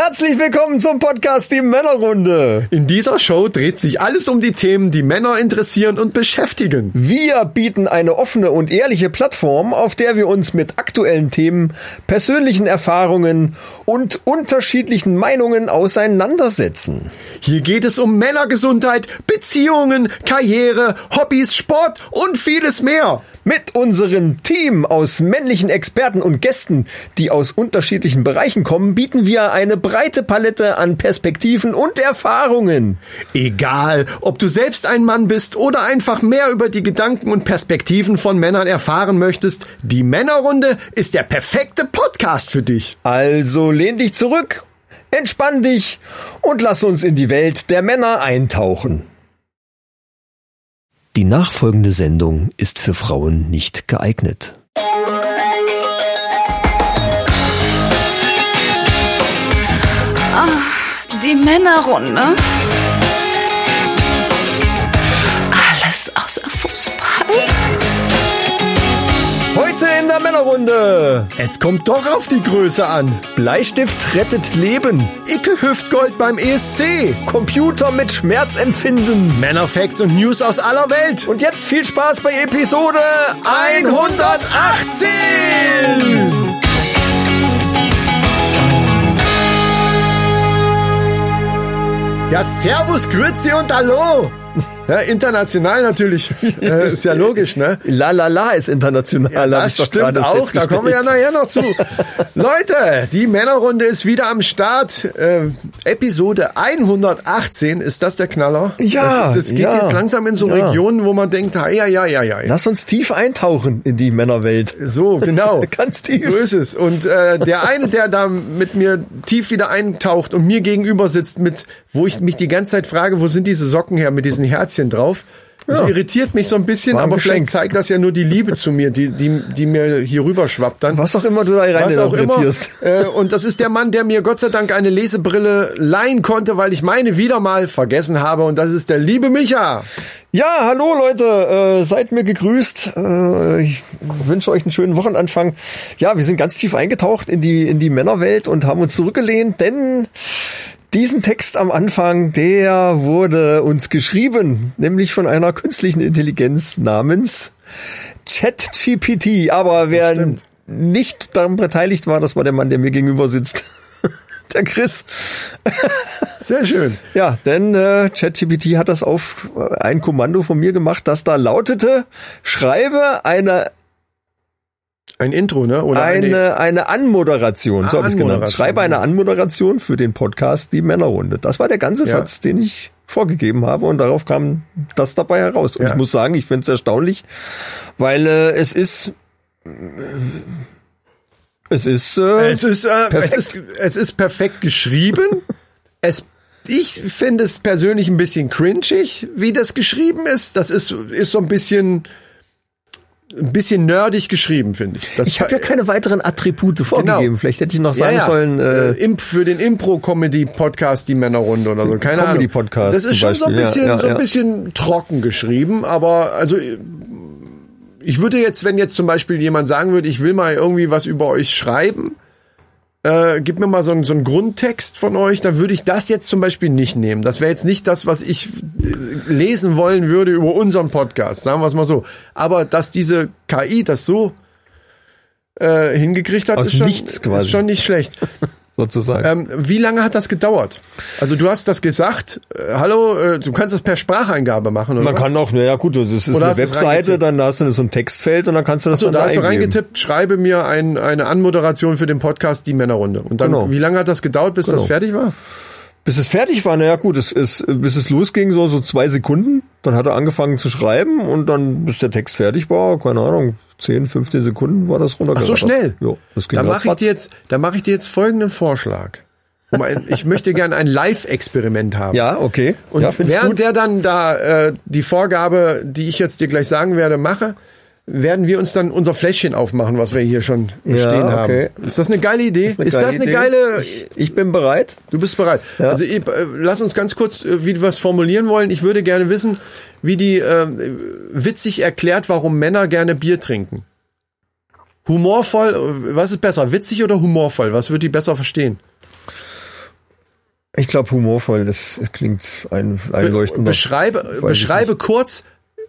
Herzlich willkommen zum Podcast Die Männerrunde. In dieser Show dreht sich alles um die Themen, die Männer interessieren und beschäftigen. Wir bieten eine offene und ehrliche Plattform, auf der wir uns mit aktuellen Themen, persönlichen Erfahrungen und unterschiedlichen Meinungen auseinandersetzen. Hier geht es um Männergesundheit, Beziehungen, Karriere, Hobbys, Sport und vieles mehr. Mit unserem Team aus männlichen Experten und Gästen, die aus unterschiedlichen Bereichen kommen, bieten wir eine breite Palette an Perspektiven und Erfahrungen. Egal, ob du selbst ein Mann bist oder einfach mehr über die Gedanken und Perspektiven von Männern erfahren möchtest, die Männerrunde ist der perfekte Podcast für dich. Also lehn dich zurück, entspann dich und lass uns in die Welt der Männer eintauchen. Die nachfolgende Sendung ist für Frauen nicht geeignet. Die Männerrunde. Alles außer Fußball. Heute in der Männerrunde. Es kommt doch auf die Größe an. Bleistift rettet Leben. Icke Hüftgold beim ESC. Computer mit Schmerzempfinden. Männerfacts und News aus aller Welt. Und jetzt viel Spaß bei Episode 118! Ja, Servus, Grüezi und Hallo. Ja, international natürlich. Äh, ist ja logisch, ne? La La La ist international. Ja, das stimmt auch, da kommen wir ja nachher noch zu. Leute, die Männerrunde ist wieder am Start. Äh, Episode 118, ist das der Knaller? Ja, das geht ja, jetzt langsam in so ja. Regionen, wo man denkt, ja, ja, ja, ja, ja. Lass uns tief eintauchen in die Männerwelt. So, genau. Ganz tief. So ist es. Und äh, der eine, der da mit mir tief wieder eintaucht und mir gegenüber sitzt, mit, wo ich mich die ganze Zeit frage, wo sind diese Socken her mit diesen Herzchen drauf? Das Ja. irritiert mich so ein bisschen, War ein aber Geschenk. vielleicht zeigt das ja nur die Liebe zu mir, die, die, die mir hier rüber schwappt dann. Was auch immer du da rein Was auch immer. Äh, und das ist der Mann, der mir Gott sei Dank eine Lesebrille leihen konnte, weil ich meine wieder mal vergessen habe. Und das ist der liebe Micha. Ja, hallo Leute, äh, seid mir gegrüßt. Äh, ich wünsche euch einen schönen Wochenanfang. Ja, wir sind ganz tief eingetaucht in die in die Männerwelt und haben uns zurückgelehnt, denn diesen Text am Anfang, der wurde uns geschrieben, nämlich von einer künstlichen Intelligenz namens ChatGPT. Aber wer nicht daran beteiligt war, das war der Mann, der mir gegenüber sitzt. Der Chris. Sehr schön. Ja, denn äh, ChatGPT hat das auf ein Kommando von mir gemacht, das da lautete, schreibe eine Ein Intro, ne? Oder eine eine Anmoderation, so Ah, habe ich genannt. Schreibe eine. Anmoderation für den Podcast Die Männerrunde. Das war der ganze Ja. Satz, den ich vorgegeben habe und darauf kam das dabei heraus. Und Ja. ich muss sagen, ich finde es erstaunlich, weil äh, es ist äh, es ist äh, Es ist, äh, es Perfekt. ist, es ist perfekt geschrieben. es, ich finde es persönlich ein bisschen cringig, wie das geschrieben ist. Das ist, ist so ein bisschen, ein bisschen nerdig geschrieben, finde ich. Das ich habe ja keine weiteren Attribute vorgegeben. Genau. Vielleicht hätte ich noch ja, sagen ja. sollen, äh, äh, Imp für den Impro-Comedy-Podcast die Männerrunde oder so. Keine Ahnung. Comedy-Podcast Das ist schon so ein Beispiel, ja, bisschen, ja, so ein ja. bisschen trocken geschrieben, aber also ich würde jetzt, wenn jetzt zum Beispiel jemand sagen würde, ich will mal irgendwie was über euch schreiben, äh, gib mir mal so einen, so einen Grundtext von euch, dann würde ich das jetzt zum Beispiel nicht nehmen. Das wäre jetzt nicht das, was ich äh, lesen wollen würde über unseren Podcast, sagen wir es mal so. Aber dass diese KI das so äh, hingekriegt hat, Aus ist, schon, ist schon nicht schlecht. Sozusagen. Ähm, wie lange hat das gedauert? Also du hast das gesagt, äh, hallo, äh, du kannst das per Spracheingabe machen, oder? Man kann auch, naja gut, das ist Oder eine du Webseite, dann hast du so ein Textfeld und dann kannst du das so, dann da hast du eingeben. reingetippt, schreibe mir ein, eine Anmoderation für den Podcast Die Männerrunde. Und dann, Genau. wie lange hat das gedauert, bis Genau. das fertig war? Bis es fertig war, naja gut, es, es, bis es losging, so, so zwei Sekunden. Dann hat er angefangen zu schreiben und dann, bis der Text fertig war, keine Ahnung, 10, 15 Sekunden war das Ach runtergerattert. so schnell. Ja, das ging da mache ich dir jetzt, da mache ich dir jetzt folgenden Vorschlag. Um ein, ich möchte gerne ein Live-Experiment haben. Ja, okay. Und ja, während der dann da äh, die Vorgabe, die ich jetzt dir gleich sagen werde, mache, werden wir uns dann unser Fläschchen aufmachen, was wir hier schon Ja, stehen okay. haben. Ist das eine geile Idee? Ist, eine das eine Idee. geile? Ich, ich bin bereit. Du bist bereit. Ja. Also ich, äh, lass uns ganz kurz, äh, wie wir es formulieren wollen. Ich würde gerne wissen, wie die äh, witzig erklärt, warum Männer gerne Bier trinken. Humorvoll, äh, was ist besser, witzig oder humorvoll? Was wird die besser verstehen? Ich glaube humorvoll, das klingt ein, einleuchtend. Beschreibe, beschreibe kurz,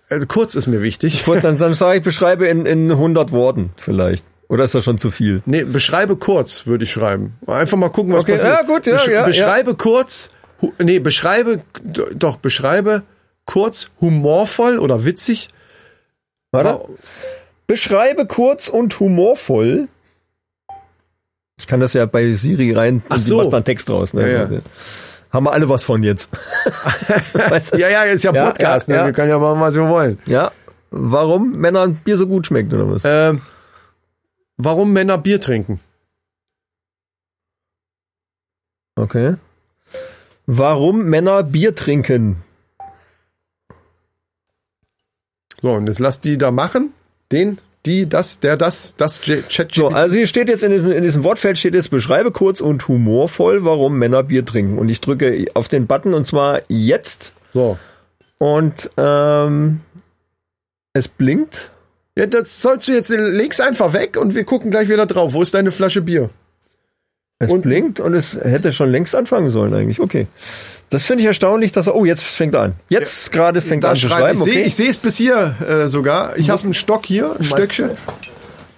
also kurz ist mir wichtig. Gut, dann, dann sage ich, beschreibe in, in 100 Worten vielleicht. Oder ist das schon zu viel? Nee, beschreibe kurz, würde ich schreiben. Einfach mal gucken, was Okay, passiert. ja, gut, ja, Besch ja, beschreibe kurz, hu- nee, beschreibe, doch, beschreibe kurz, humorvoll oder witzig. Warte. Beschreibe kurz und humorvoll. Ich kann das ja bei Siri rein Ach so. macht dann Text raus. Ne? Ja, ja. Haben wir alle was von jetzt. weißt du? Ja, ja, ist ja Ja, Podcast, ja, ne? ja. wir können ja machen, was wir wollen. ja. Warum Männern Bier so gut schmeckt oder was? Ähm, warum Männer Bier trinken? Okay. Warum Männer Bier trinken? So, und jetzt lass die da machen. Den, die, das, der, das, das Chat. So, also hier steht jetzt in diesem, in diesem Wortfeld steht jetzt, beschreibe kurz und humorvoll, warum Männer Bier trinken. Und ich drücke auf den Button und zwar jetzt. so. Und ähm, es blinkt. Ja, das sollst du jetzt, leg's einfach weg und wir gucken gleich wieder drauf. Wo ist deine Flasche Bier? Es Und- blinkt und es hätte schon längst anfangen sollen eigentlich. Okay. Das finde ich erstaunlich, dass er. Oh, jetzt fängt er an. Jetzt gerade fängt er an zu schreibe schreiben. ich, Okay. sehe ich sehe es bis hier äh, sogar. Ich habe einen Stock hier, ein Stöckchen.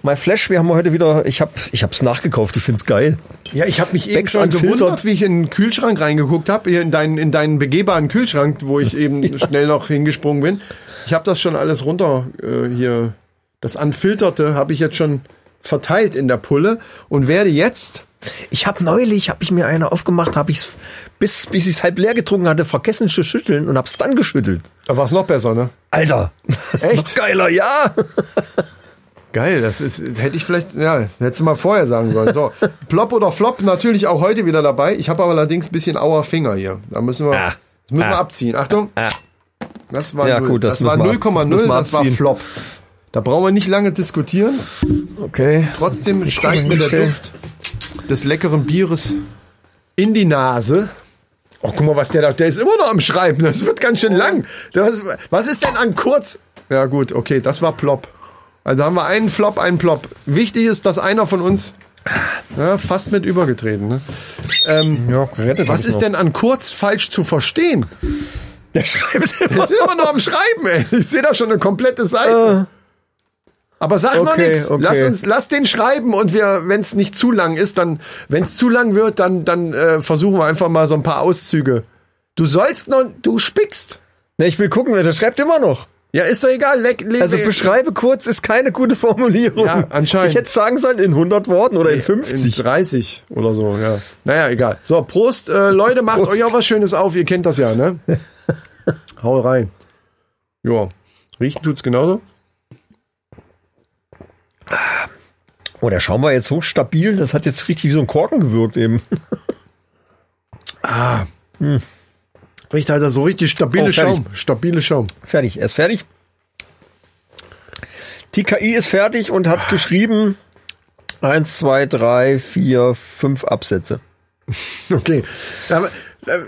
My Flash, wir haben heute wieder. Ich habe, ich habe es nachgekauft. Ich find's geil. Ja, ich habe mich eben Becks schon gewundert, wie ich in den Kühlschrank reingeguckt habe, hier in deinen in deinen begehbaren Kühlschrank, wo ich eben schnell noch hingesprungen bin. Ich habe das schon alles runter äh, hier. Das Anfilterte habe ich jetzt schon verteilt in der Pulle und werde jetzt Ich habe neulich, habe ich mir eine aufgemacht, habe ich's bis bis ich's halb leer getrunken hatte, vergessen zu schütteln und hab's dann geschüttelt. da war es noch besser, ne? Alter, das ist Echt? noch geiler, ja. Geil, das ist, das hätte ich vielleicht, ja, hättest du mal vorher sagen sollen. So, Plop oder Flop natürlich auch heute wieder dabei. Ich habe aber allerdings ein bisschen auer Finger hier. Da müssen wir, Ah. das müssen wir Ah. abziehen. Achtung. Ah. Das war, Ja, gut, das das war müssen wir ab- das 0,0, müssen wir das war. Flop. Da brauchen wir nicht lange diskutieren. Okay. Trotzdem steigt mir der hinstellen. Des leckeren Bieres in die Nase. Oh, guck mal, was der da, der ist immer noch am Schreiben. Das wird ganz schön lang. Das, was ist denn an kurz? Ja, gut, okay, das war Plop. Also haben wir einen Flop, einen Plop. Wichtig ist, dass einer von uns ja, fast mit übergetreten. Ne? Ähm, Ja, was ist denn an kurz falsch zu verstehen? Der schreibt Der ist immer noch am Schreiben, ey. Ich sehe da schon eine komplette Seite. Aber sag noch Okay, nichts. okay. Lass uns, lass den schreiben und wir, wenn es nicht zu lang ist, dann, wenn es zu lang wird, dann, dann äh, versuchen wir einfach mal so ein paar Auszüge. Du sollst noch, du spickst. Ne, ich will gucken, der schreibt immer noch. Ja, ist doch egal. Leck, leck, Also beschreibe kurz ist keine gute Formulierung. Ja, anscheinend. Ich hätte sagen sollen in 100 Worten oder in in 50. 30 oder so, ja. Naja, egal. So, Prost, äh, Leute, macht Prost. euch auch was Schönes auf. Ihr kennt das ja, ne? Hau rein. Ja. Riechen tut's genauso? Oh, der Schaum war jetzt so stabil, das hat jetzt richtig wie so ein Korken gewirkt eben. Riecht halt so richtig stabile Oh. Schaum. Stabile Schaum. Fertig, er ist fertig. Die KI ist fertig und hat geschrieben eins, zwei, drei, vier, fünf Absätze. Okay.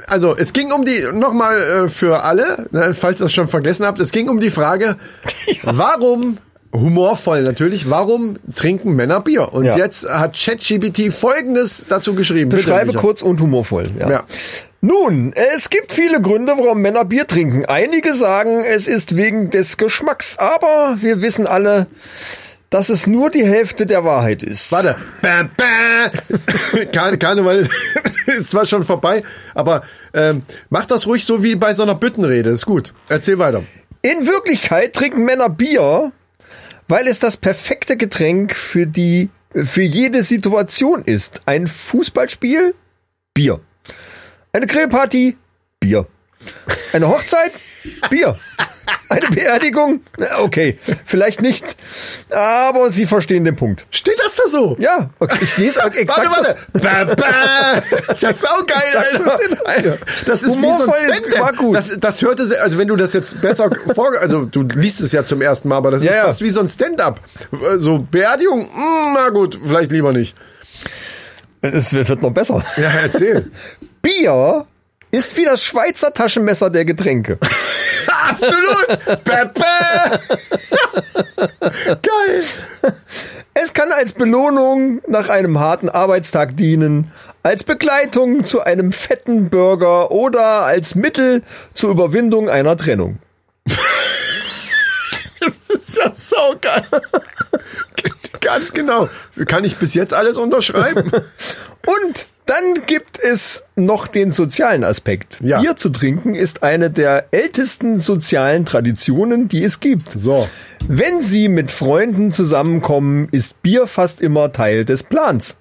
Also, es ging um die, nochmal äh, für alle, ne, falls ihr das schon vergessen habt, es ging um die Frage, warum, humorvoll natürlich, warum trinken Männer Bier? Und Ja. jetzt hat ChatGPT Folgendes dazu geschrieben. Beschreibe kurz und humorvoll. Ja. Ja. Nun, es gibt viele Gründe, warum Männer Bier trinken. Einige sagen, es ist wegen des Geschmacks, aber wir wissen alle, dass es nur die Hälfte der Wahrheit ist. Warte. Bäh, bäh. Karne- Karneval ist zwar schon vorbei, aber ähm, mach das ruhig so wie bei so einer Büttenrede. Ist gut. Erzähl weiter. In Wirklichkeit trinken Männer Bier, weil es das perfekte Getränk für die für jede Situation ist. Ein Fußballspiel? Bier. Eine Grillparty? Bier. Eine Hochzeit? Bier. Eine Beerdigung? Okay, vielleicht nicht, aber Sie verstehen den Punkt. Steht das da so? Ja, okay, ich lese auch exakt Warte, warte. Bäh, bäh. Das ist ja saugeil, Alter. Alter. Das ist wie so ein Stand-up. war gut. Das, das hörte sich, also wenn du das jetzt besser vor, also du liest es ja zum ersten Mal, aber das Ja, ist ja. fast wie so ein Stand-up. So Beerdigung, mm, na gut, vielleicht lieber nicht. Es wird noch besser. Ja, erzähl. Bier ist wie das Schweizer Taschenmesser der Getränke. Absolut. Pepe. Geil. Es kann als Belohnung nach einem harten Arbeitstag dienen, als Begleitung zu einem fetten Burger oder als Mittel zur Überwindung einer Trennung. Das ist ja saugeil. Ganz genau. Kann ich bis jetzt alles unterschreiben? Und dann gibt es noch den sozialen Aspekt. Ja. Bier zu trinken ist eine der ältesten sozialen Traditionen, die es gibt. So. Wenn Sie mit Freunden zusammenkommen, ist Bier fast immer Teil des Plans.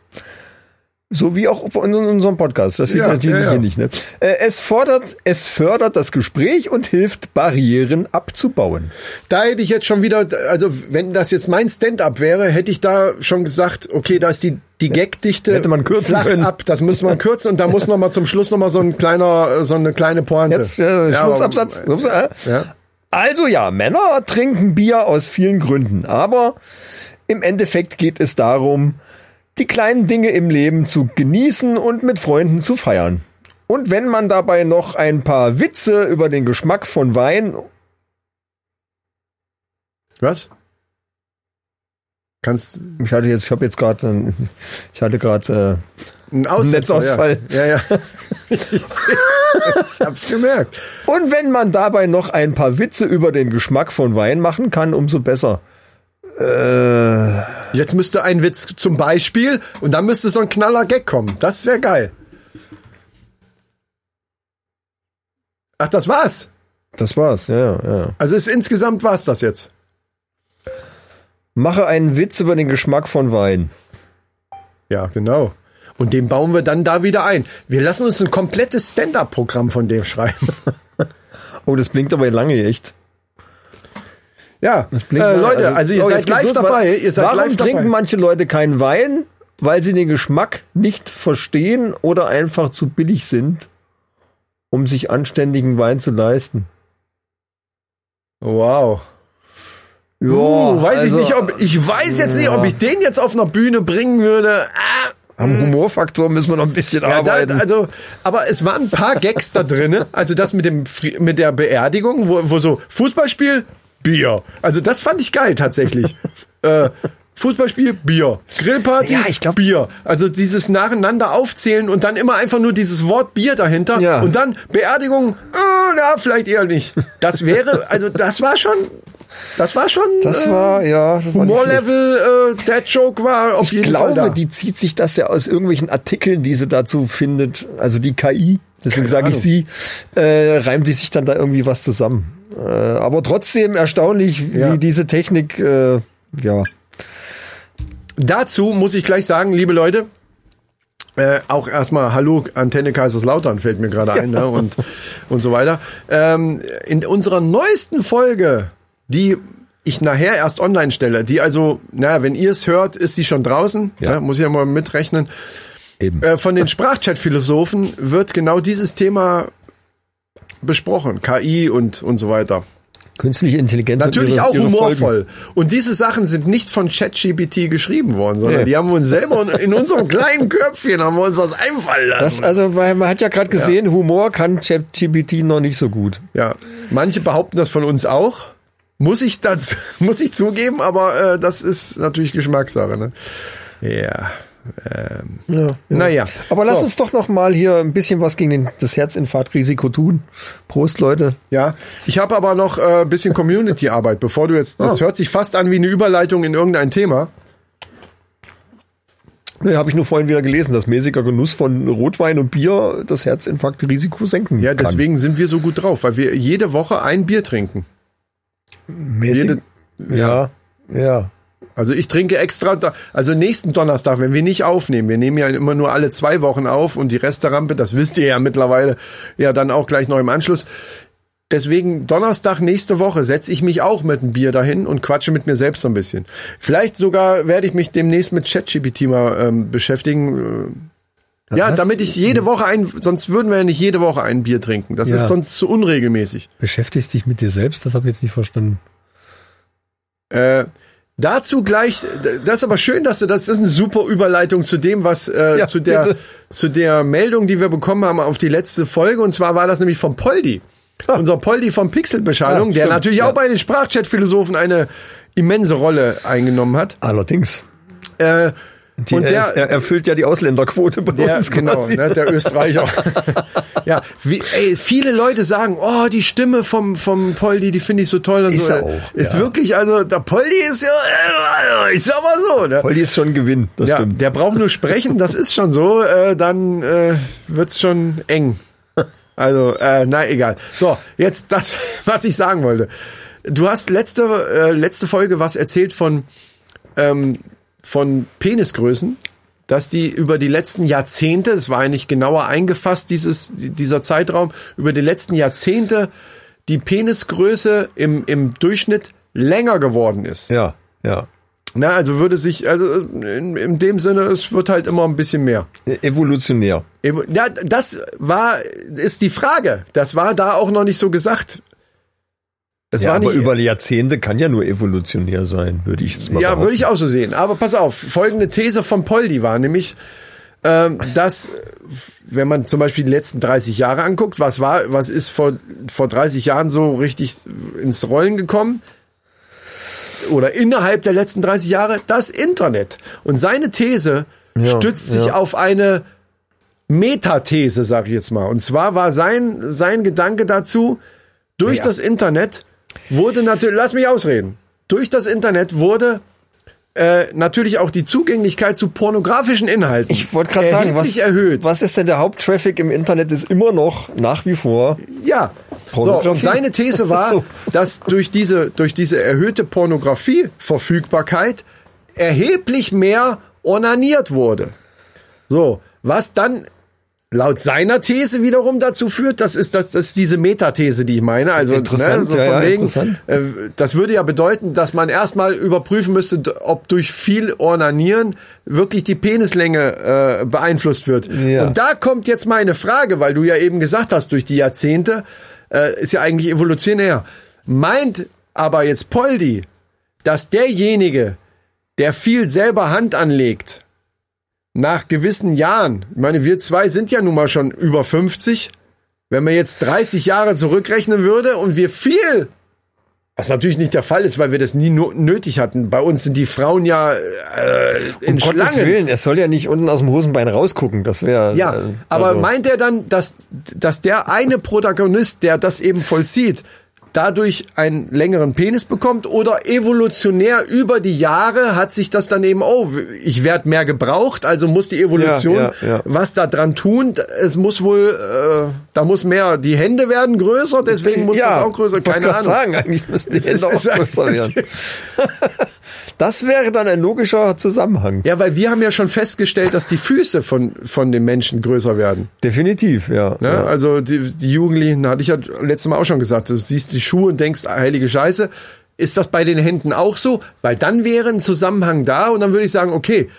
So wie auch in unserem Podcast. Das sieht Ja, natürlich ja, ja. hier nicht. Ne? Äh, Es fordert, es fördert das Gespräch und hilft, Barrieren abzubauen. Da hätte ich jetzt schon wieder, also wenn das jetzt mein Stand-up wäre, hätte ich da schon gesagt, okay, da ist die, die Gagdichte Hätte man kürzen können. ab. Das muss man kürzen und da muss noch mal zum Schluss noch mal so ein kleiner, so eine kleine Pointe. Jetzt äh, Ja, Schlussabsatz. aber- Ja. Also ja, Männer trinken Bier aus vielen Gründen, aber im Endeffekt geht es darum, die kleinen Dinge im Leben zu genießen und mit Freunden zu feiern. Und wenn man dabei noch ein paar Witze über den Geschmack von Wein Was? Kannst Ich hatte jetzt, ich habe jetzt gerade, ich hatte gerade, ein Aussetzer, Netzausfall. Ja, ja. ja. Ich, ich hab's gemerkt. äh, und wenn man dabei noch ein paar Witze über den Geschmack von Wein machen kann, umso besser. Äh, Jetzt müsste ein Witz zum Beispiel und dann müsste so ein knaller Gag kommen. Das wäre geil. Ach, das war's. das war's, ja, ja. Also ist insgesamt war's das jetzt. Mache einen Witz über den Geschmack von Wein. Ja, genau. Und den bauen wir dann da wieder ein. Wir lassen uns ein komplettes Stand-up-Programm von dem schreiben. Oh, das blinkt aber lange echt. Ja, äh. Leute, also, ihr oh, seid live dabei. Ihr seid Warum trinken dabei. manche Leute keinen Wein? Weil sie den Geschmack nicht verstehen oder einfach zu billig sind, um sich anständigen Wein zu leisten. Wow. Ja, uh, weiß also, ich nicht, ob ich weiß jetzt nicht, ob ich den jetzt auf einer Bühne bringen würde. Ah, am Humorfaktor müssen wir noch ein bisschen Ja, da, arbeiten. also, aber es waren ein paar Gags da drinne. Also das mit dem mit der Beerdigung, wo, wo so Fußballspiel, Bier. Also das fand ich geil tatsächlich. äh, Fußballspiel, Bier. Grillparty, Ja, ich glaub- Bier. Also dieses nacheinander aufzählen und dann immer einfach nur dieses Wort Bier dahinter. Ja. Und dann Beerdigung, äh, na, vielleicht eher nicht. Das wäre, also das war schon, das war schon, das äh, war, ja, das. Humorlevel, äh, der Joke war auf Ich jeden Fall glaube, da. die zieht sich das ja aus irgendwelchen Artikeln, die sie dazu findet. Also die KI, deswegen sage ich sie, äh, reimt die sich dann da irgendwie was zusammen. Äh, aber trotzdem erstaunlich, Ja. wie diese Technik, äh, ja. Dazu muss ich gleich sagen, liebe Leute, äh, auch erstmal Hallo Antenne Kaiserslautern fällt mir gerade ein ne? und, und so weiter. Ähm, in unserer neuesten Folge, die ich nachher erst online stelle, die also, naja, wenn ihr es hört, ist die schon draußen, Ja. ne? muss ich ja mal mitrechnen. Eben. Äh, von den Sprachchat-Philosophen wird genau dieses Thema besprochen, KI und, und so weiter. Künstliche Intelligenz. Natürlich ihre- auch ihre humorvoll. Und diese Sachen sind nicht von ChatGPT geschrieben worden, sondern Nee. die haben wir uns selber in unserem kleinen Köpfchen haben wir uns das einfallen lassen. Das, also, weil man hat ja gerade gesehen, Humor kann ChatGPT noch nicht so gut. ja, manche behaupten das von uns auch. Muss ich das, muss ich zugeben, aber äh, das ist natürlich Geschmackssache. Ne? Ja. Ähm, Ja, Naja. Aber lass So. uns doch noch mal hier ein bisschen was gegen den, das Herzinfarktrisiko tun. Prost, Leute. Ja, ich habe aber noch äh, ein bisschen Community-Arbeit, bevor du jetzt. Das Oh. hört sich fast an wie eine Überleitung in irgendein Thema. Ne, habe ich nur vorhin wieder gelesen, dass mäßiger Genuss von Rotwein und Bier das Herzinfarktrisiko senken Ja, kann. deswegen sind wir so gut drauf, weil wir jede Woche ein Bier trinken. Mäßig, Jede, ja, ja. Also ich trinke extra, also nächsten Donnerstag, wenn wir nicht aufnehmen, wir nehmen ja immer nur alle zwei Wochen auf und die Resterampe, das wisst ihr ja mittlerweile, ja dann auch gleich noch im Anschluss. Deswegen Donnerstag nächste Woche setze ich mich auch mit einem Bier dahin und quatsche mit mir selbst so ein bisschen. Vielleicht sogar werde ich mich demnächst mit ChatGPT mal ähm, beschäftigen. Äh, ja, damit ich jede Woche ein, sonst würden wir ja nicht jede Woche ein Bier trinken. Das Ja. ist sonst zu unregelmäßig. Beschäftigst dich mit dir selbst? Das habe ich jetzt nicht verstanden. Äh, dazu gleich, das ist aber schön, dass du, das ist eine super Überleitung zu dem, was, äh, Ja, zu der, bitte. zu der Meldung, die wir bekommen haben auf die letzte Folge. Und zwar war das nämlich vom Poldi. unser Poldi vom Pixelbeschallung, Ja, der natürlich auch bei den Sprachchat-Philosophen eine immense Rolle eingenommen hat. Allerdings. Äh, Die, und er, ist, er der, erfüllt ja die Ausländerquote bei der uns genau, ne, der Österreicher. ja, wie, ey, viele Leute sagen, oh, die Stimme vom vom Poldi, die finde ich so toll und Ist so. er auch, Ist ja. wirklich, also der Poldi ist ja, äh, ich sag mal so, ne? Poldi ist schon ein Gewinn, das Ja, stimmt. der braucht nur sprechen, das ist schon so, äh, dann äh, wird's schon eng. Also, äh, na egal. So, jetzt das, was ich sagen wollte. Du hast letzte äh, letzte Folge was erzählt von ähm, von Penisgrößen, dass die über die letzten Jahrzehnte, es war eigentlich genauer eingefasst dieses dieser Zeitraum, über die letzten Jahrzehnte die Penisgröße im im Durchschnitt länger geworden ist. Ja, ja. Na, also würde sich, also in, in dem Sinne, es wird halt immer ein bisschen mehr. E- Evolutionär. Ja, das war, ist die Frage. Das war da auch noch nicht so gesagt. Es Ja, war aber über Jahrzehnte kann ja nur evolutionär sein, würde ich es mal ja, behaupten. würde ich auch so sehen. Aber pass auf, folgende These von Poldi war nämlich, ähm, dass, wenn man zum Beispiel die letzten 30 Jahre anguckt, was war, was ist vor, vor 30 Jahren so richtig ins Rollen gekommen? Oder innerhalb der letzten 30 Jahre? Das Internet. Und seine These Ja, stützt sich ja. auf eine Metathese, sag ich jetzt mal. Und zwar war sein, sein Gedanke dazu, durch Ja. das Internet wurde natürlich, lass mich ausreden, durch das Internet wurde äh, natürlich auch die Zugänglichkeit zu pornografischen Inhalten Ich wollte gerade sagen, was, erhöht. was ist denn der Haupttraffic im Internet? Ist immer noch nach wie vor. Ja. So, und seine These war, So. dass durch diese, durch diese erhöhte Pornografie-Verfügbarkeit erheblich mehr onaniert wurde. So, was dann laut seiner These wiederum dazu führt, das ist, das, das ist diese Metathese, die ich meine. Also, Interessant, so ja, von ja, wegen, interessant. äh, das würde ja bedeuten, dass man erstmal überprüfen müsste, ob durch viel Ornanieren wirklich die Penislänge äh, beeinflusst wird. Ja. Und da kommt jetzt meine Frage, weil du ja eben gesagt hast, durch die Jahrzehnte äh, ist ja eigentlich evolutionär. Meint aber jetzt Poldi, dass derjenige, der viel selber Hand anlegt, nach gewissen Jahren, ich meine, wir zwei sind ja nun mal schon über 50, wenn man jetzt 30 Jahre zurückrechnen würde und wir viel, was natürlich nicht der Fall ist, weil wir das nie nötig hatten. Bei uns sind die Frauen ja äh, in Um Gottes Schlangen. Willen, es soll ja nicht unten aus dem Hosenbein rausgucken. Das wäre. Ja, äh, aber also- meint er dann, dass, dass der eine Protagonist, der das eben vollzieht, dadurch einen längeren Penis bekommt oder evolutionär über die Jahre hat sich das dann eben, oh, ich werde mehr gebraucht, also muss die Evolution Ja, ja, ja. was da dran tun. Es muss wohl, äh, da muss mehr, die Hände werden größer, deswegen muss ja, das auch größer, keine Ahnung. sagen, eigentlich müssten die Hände auch größer werden. Das wäre dann ein logischer Zusammenhang. Ja, weil wir haben ja schon festgestellt, dass die Füße von, von den Menschen größer werden. Definitiv, ja. Ne? ja. Also die, die Jugendlichen, hatte ich ja letztes Mal auch schon gesagt, du siehst die Schuhe und denkst, heilige Scheiße. Ist das bei den Händen auch so? Weil dann wäre ein Zusammenhang da und dann würde ich sagen, okay,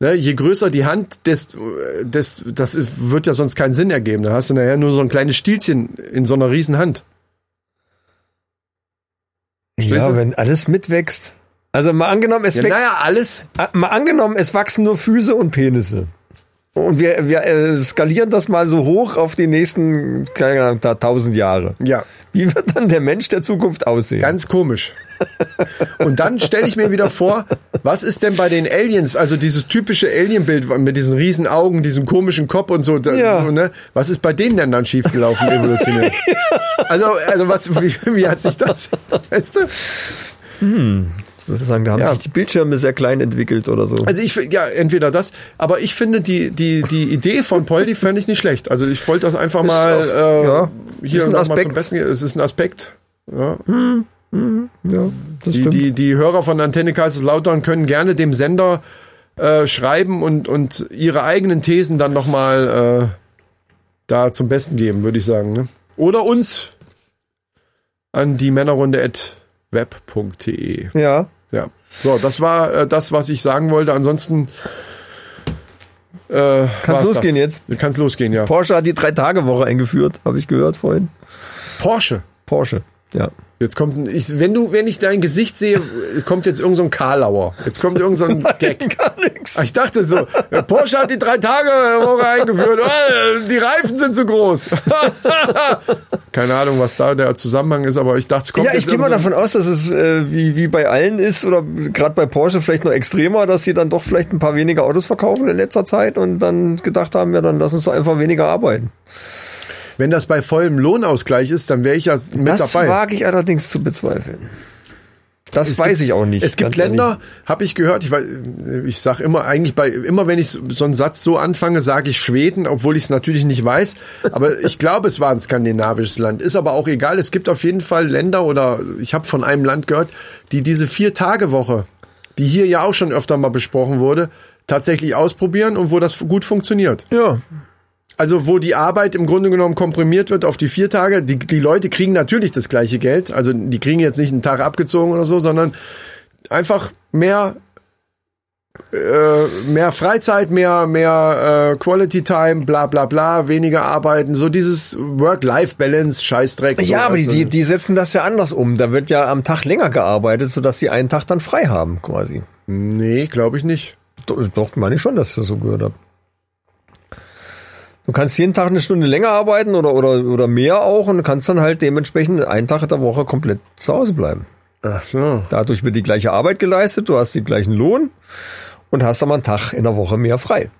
ne, je größer die Hand, desto, desto, das wird ja sonst keinen Sinn ergeben. Da hast du nachher nur so ein kleines Stielchen in so einer riesen Hand. Verstehst Ja, du? wenn alles mitwächst. Also mal angenommen, es Ja, wächst. naja, alles. Ah, Mal angenommen, es wachsen nur Füße und Penisse. Und wir, wir äh, skalieren das mal so hoch auf die nächsten keine Ahnung, tausend Jahre. Ja, Wie wird dann der Mensch der Zukunft aussehen? ganz komisch. Und dann stelle ich mir wieder vor, was ist denn bei den Aliens, also dieses typische Alien-Bild mit diesen riesen Augen, diesem komischen Kopf und so, Ja. so ne? was ist bei denen denn dann schiefgelaufen evolutionär? Also, also was, wie, wie hat sich das, weißt du? Würde sagen, da haben Ja. sich die Bildschirme sehr klein entwickelt oder so. Also ich, ja, entweder das, aber ich finde die, die, die Idee von Poldi fände ich nicht schlecht. Also ich wollte das einfach mal auch- äh, ja, hier ist mal zum Aspekt. Besten. Es ist ein Aspekt. Ja. ja, das Die, stimmt. die, die Hörer von Antenne Kaiserslautern können gerne dem Sender äh, schreiben und, und ihre eigenen Thesen dann nochmal äh, da zum Besten geben, würde ich sagen. Ne? Oder uns an die Männerrunde at web.de. ja. Ja. So, das war äh, das, was ich sagen wollte. Ansonsten äh, Kann's war's losgehen das. jetzt? Kann's losgehen, ja. Porsche hat die Drei-Tage-Woche eingeführt, habe ich gehört vorhin. Porsche. Porsche. Ja. Jetzt kommt ein, ich, wenn du, wenn ich dein Gesicht sehe, kommt jetzt irgend so ein Karlauer. Jetzt kommt irgend so ein Gag. Gar nichts. Ich dachte so, äh, Porsche hat die drei Tage Woche eingeführt. Oh, die Reifen sind zu groß. Keine Ahnung, was da der Zusammenhang ist, aber ich dachte, es kommt Ja, ich gehe mal davon aus, dass es äh, wie, wie bei allen ist oder gerade bei Porsche vielleicht noch extremer, dass sie dann doch vielleicht ein paar weniger Autos verkaufen in letzter Zeit und dann gedacht haben, ja, dann lass uns doch einfach weniger arbeiten. Wenn das bei vollem Lohnausgleich ist, dann wäre ich ja mit Das dabei. wage ich allerdings zu bezweifeln. Das weiß gibt- ich auch nicht. Es gibt. Länder, habe ich gehört, ich, weiß, ich sag immer, eigentlich bei, immer wenn ich so so einen Satz so anfange, sage ich Schweden, obwohl ich es natürlich nicht weiß. Aber ich glaube, es war ein skandinavisches Land. Ist aber auch egal. Es gibt auf jeden Fall Länder oder ich habe von einem Land gehört, die diese Vier-Tage-Woche, die hier ja auch schon öfter mal besprochen wurde, tatsächlich ausprobieren und wo das gut funktioniert. Ja, Also wo die Arbeit im Grunde genommen komprimiert wird auf die vier Tage. Die, die Leute kriegen natürlich das gleiche Geld. Also die kriegen jetzt nicht einen Tag abgezogen oder so, sondern einfach mehr äh, mehr Freizeit, mehr mehr äh, Quality Time, bla bla bla, weniger arbeiten, so dieses Work-Life-Balance, Scheißdreck. ja aber die, Also, die, die setzen das ja anders um. Da wird ja am Tag länger gearbeitet, sodass sie einen Tag dann frei haben, quasi. nee, glaube ich nicht. Doch, doch meine ich schon, dass ich das so gehört habe. Du kannst jeden Tag eine Stunde länger arbeiten oder, oder, oder mehr auch und kannst dann halt dementsprechend einen Tag der Woche komplett zu Hause bleiben. Ach so. Dadurch wird die gleiche Arbeit geleistet, du hast den gleichen Lohn und hast aber einen Tag in der Woche mehr frei.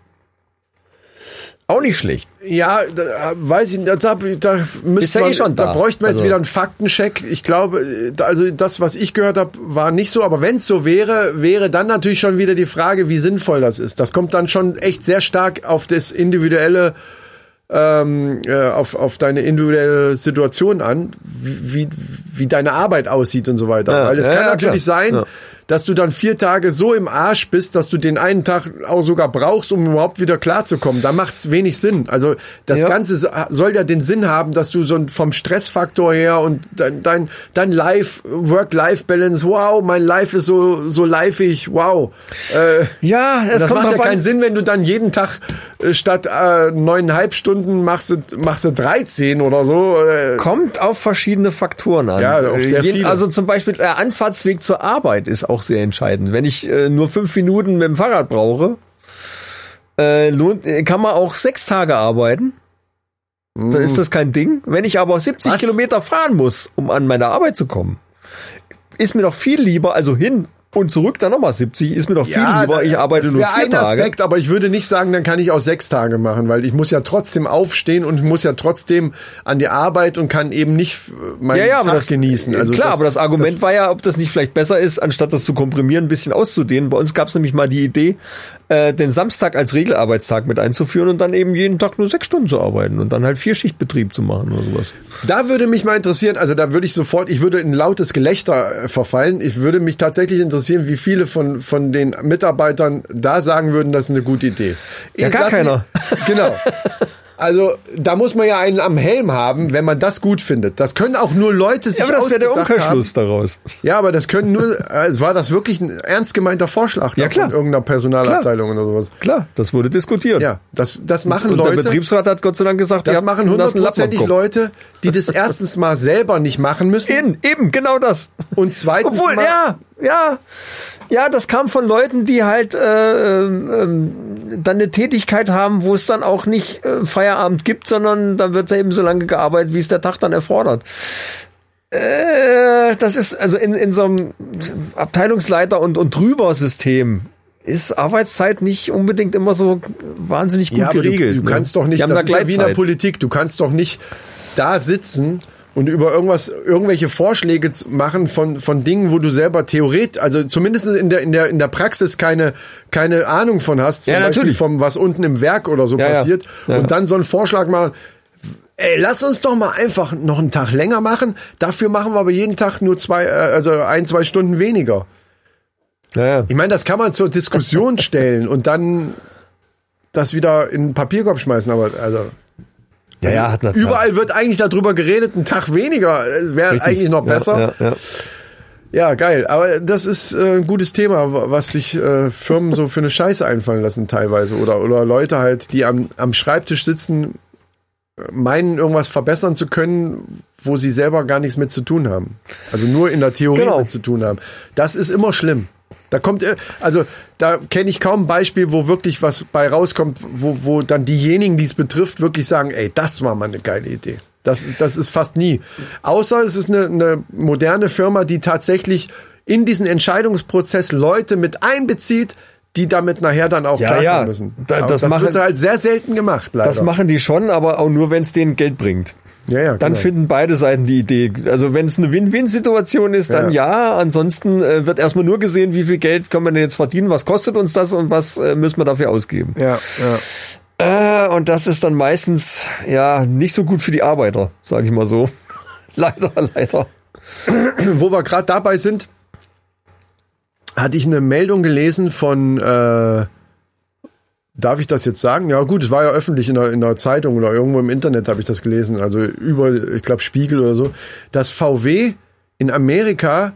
Auch nicht schlecht. Ja, da, weiß ich, da, da müsste ja eh man, schon da da. bräuchte man jetzt Also- wieder einen Faktencheck. Ich glaube, also das, was ich gehört habe, war nicht so. Aber wenn es so wäre, wäre dann natürlich schon wieder die Frage, wie sinnvoll das ist. Das kommt dann schon echt sehr stark auf das individuelle, ähm, äh, auf, auf deine individuelle Situation an, wie, wie, deine Arbeit aussieht und so weiter. Ja, Weil es ja, kann ja, natürlich klar. sein. Dass du dann vier Tage so im Arsch bist, dass du den einen Tag auch sogar brauchst, um überhaupt wieder klarzukommen. Da macht's wenig Sinn. Also das Ja. Ganze soll ja den Sinn haben, dass du so vom Stressfaktor her und dein, dein, dein Life, Work-Life-Balance, wow, mein Life ist so, so liveig, wow. Äh, Ja, es das kommt macht ja keinen an. Sinn, wenn du dann jeden Tag äh, statt äh, neuneinhalb Stunden machst du, machst du 13 oder so. Äh, Kommt auf verschiedene Faktoren an. Ja, auf sehr Je- viele. Also zum Beispiel der Anfahrtsweg zur Arbeit ist auch sehr entscheidend. Wenn ich äh, nur fünf Minuten mit dem Fahrrad brauche, äh, lohnt, äh, kann man auch sechs Tage arbeiten. Da ist das kein Ding. Wenn ich aber 70 Was? Kilometer fahren muss, um an meine Arbeit zu kommen, ist mir doch viel lieber, also hin und zurück dann nochmal 70, ist mir doch viel lieber, ich arbeite das nur vier ein Tage. Aspekt, aber ich würde nicht sagen, dann kann ich auch sechs Tage machen, weil ich muss ja trotzdem aufstehen und muss ja trotzdem an die Arbeit und kann eben nicht äh, meinen ja, ja, Tag das, genießen. Also klar, aber das Argument war ja, ob das nicht vielleicht besser ist, anstatt das zu komprimieren, ein bisschen auszudehnen. Bei uns gab es nämlich mal die Idee, äh, den Samstag als Regelarbeitstag mit einzuführen und dann eben jeden Tag nur sechs Stunden zu arbeiten und dann halt Vierschichtbetrieb zu machen oder sowas. Da würde mich mal interessieren, also da würde ich sofort, ich würde in lautes Gelächter äh, verfallen. Ich würde mich tatsächlich interessieren, wie viele von, von den Mitarbeitern da sagen würden, das ist eine gute Idee. Ja, gar Lass keiner. mich- Genau. Also da muss man ja einen am Helm haben, wenn man das gut findet. Das können auch nur Leute sich Ja, aber das wäre der Umkehrschluss daraus. Haben. Ja, aber das können nur, es war das wirklich ein ernst gemeinter Vorschlag Ja, klar. von irgendeiner Personalabteilung oder sowas. Klar, das wurde diskutiert. Ja, das, das machen und Leute. der Betriebsrat hat Gott sei Dank gesagt, das ja, machen hundertprozentig. Leute, die das erstens mal selber nicht machen müssen. Eben, eben, genau das. Und zweitens Obwohl, mal, ja, ja, ja, das kam von Leuten, die halt äh, ähm, dann eine Tätigkeit haben, wo es dann auch nicht äh, Feierabend gibt, sondern dann wird da eben so lange gearbeitet, wie es der Tag dann erfordert. Äh, das ist also in, in so einem Abteilungsleiter- und, und Drüber-System ist Arbeitszeit nicht unbedingt immer so wahnsinnig gut ja, geregelt. du, du ne? kannst doch nicht, das da ist ja wie in der Gleitzeit. Politik, du kannst doch nicht da sitzen und über irgendwas, irgendwelche Vorschläge machen von, von Dingen, wo du selber theoretisch, also zumindest in der, in der, in der Praxis keine, keine Ahnung von hast, zum Ja, Beispiel natürlich. vom, was unten im Werk oder so Ja, passiert, Ja. und dann so einen Vorschlag machen, Ey, lass uns doch mal einfach noch einen Tag länger machen. Dafür machen wir aber jeden Tag nur zwei, äh, also ein, zwei Stunden weniger. Ich meine, das kann man zur Diskussion stellen und dann das wieder in den Papierkorb schmeißen, aber also ja, ja, hat natürlich. überall wird eigentlich darüber geredet, ein Tag weniger wäre Richtig. eigentlich noch besser. Ja, ja. Geil. Aber das ist äh, ein gutes Thema, wa- was sich äh, Firmen so für eine Scheiße einfallen lassen teilweise oder oder Leute halt, die am am Schreibtisch sitzen, meinen, irgendwas verbessern zu können, wo sie selber gar nichts mit zu tun haben. Also nur in der Theorie Genau. mit zu tun haben. Das ist immer schlimm. Da kommt, äh, also da kenne ich kaum ein Beispiel, wo wirklich was bei rauskommt, wo, wo dann diejenigen, die es betrifft, wirklich sagen, ey, das war mal eine geile Idee. Das, das ist fast nie. Außer es ist eine, eine moderne Firma, die tatsächlich in diesen Entscheidungsprozess Leute mit einbezieht, die damit nachher dann auch Ja, ja. müssen. Da- das das machen- wird halt sehr selten gemacht, leider. Das machen die schon, aber auch nur, wenn es denen Geld bringt. Ja, ja, Dann genau. finden beide Seiten die Idee. Also wenn es eine Win-Win-Situation ist, dann ja. Ansonsten äh, wird erstmal nur gesehen, wie viel Geld können wir denn jetzt verdienen, was kostet uns das und was äh, müssen wir dafür ausgeben. Ja, ja. Äh, und das ist dann meistens ja nicht so gut für die Arbeiter, sage ich mal so. leider, leider. Wo wir gerade dabei sind, hatte ich eine Meldung gelesen von, äh, darf ich das jetzt sagen? Ja gut, es war ja öffentlich in der, in der Zeitung oder irgendwo im Internet habe ich das gelesen, also über, ich glaube Spiegel oder so, dass VW in Amerika,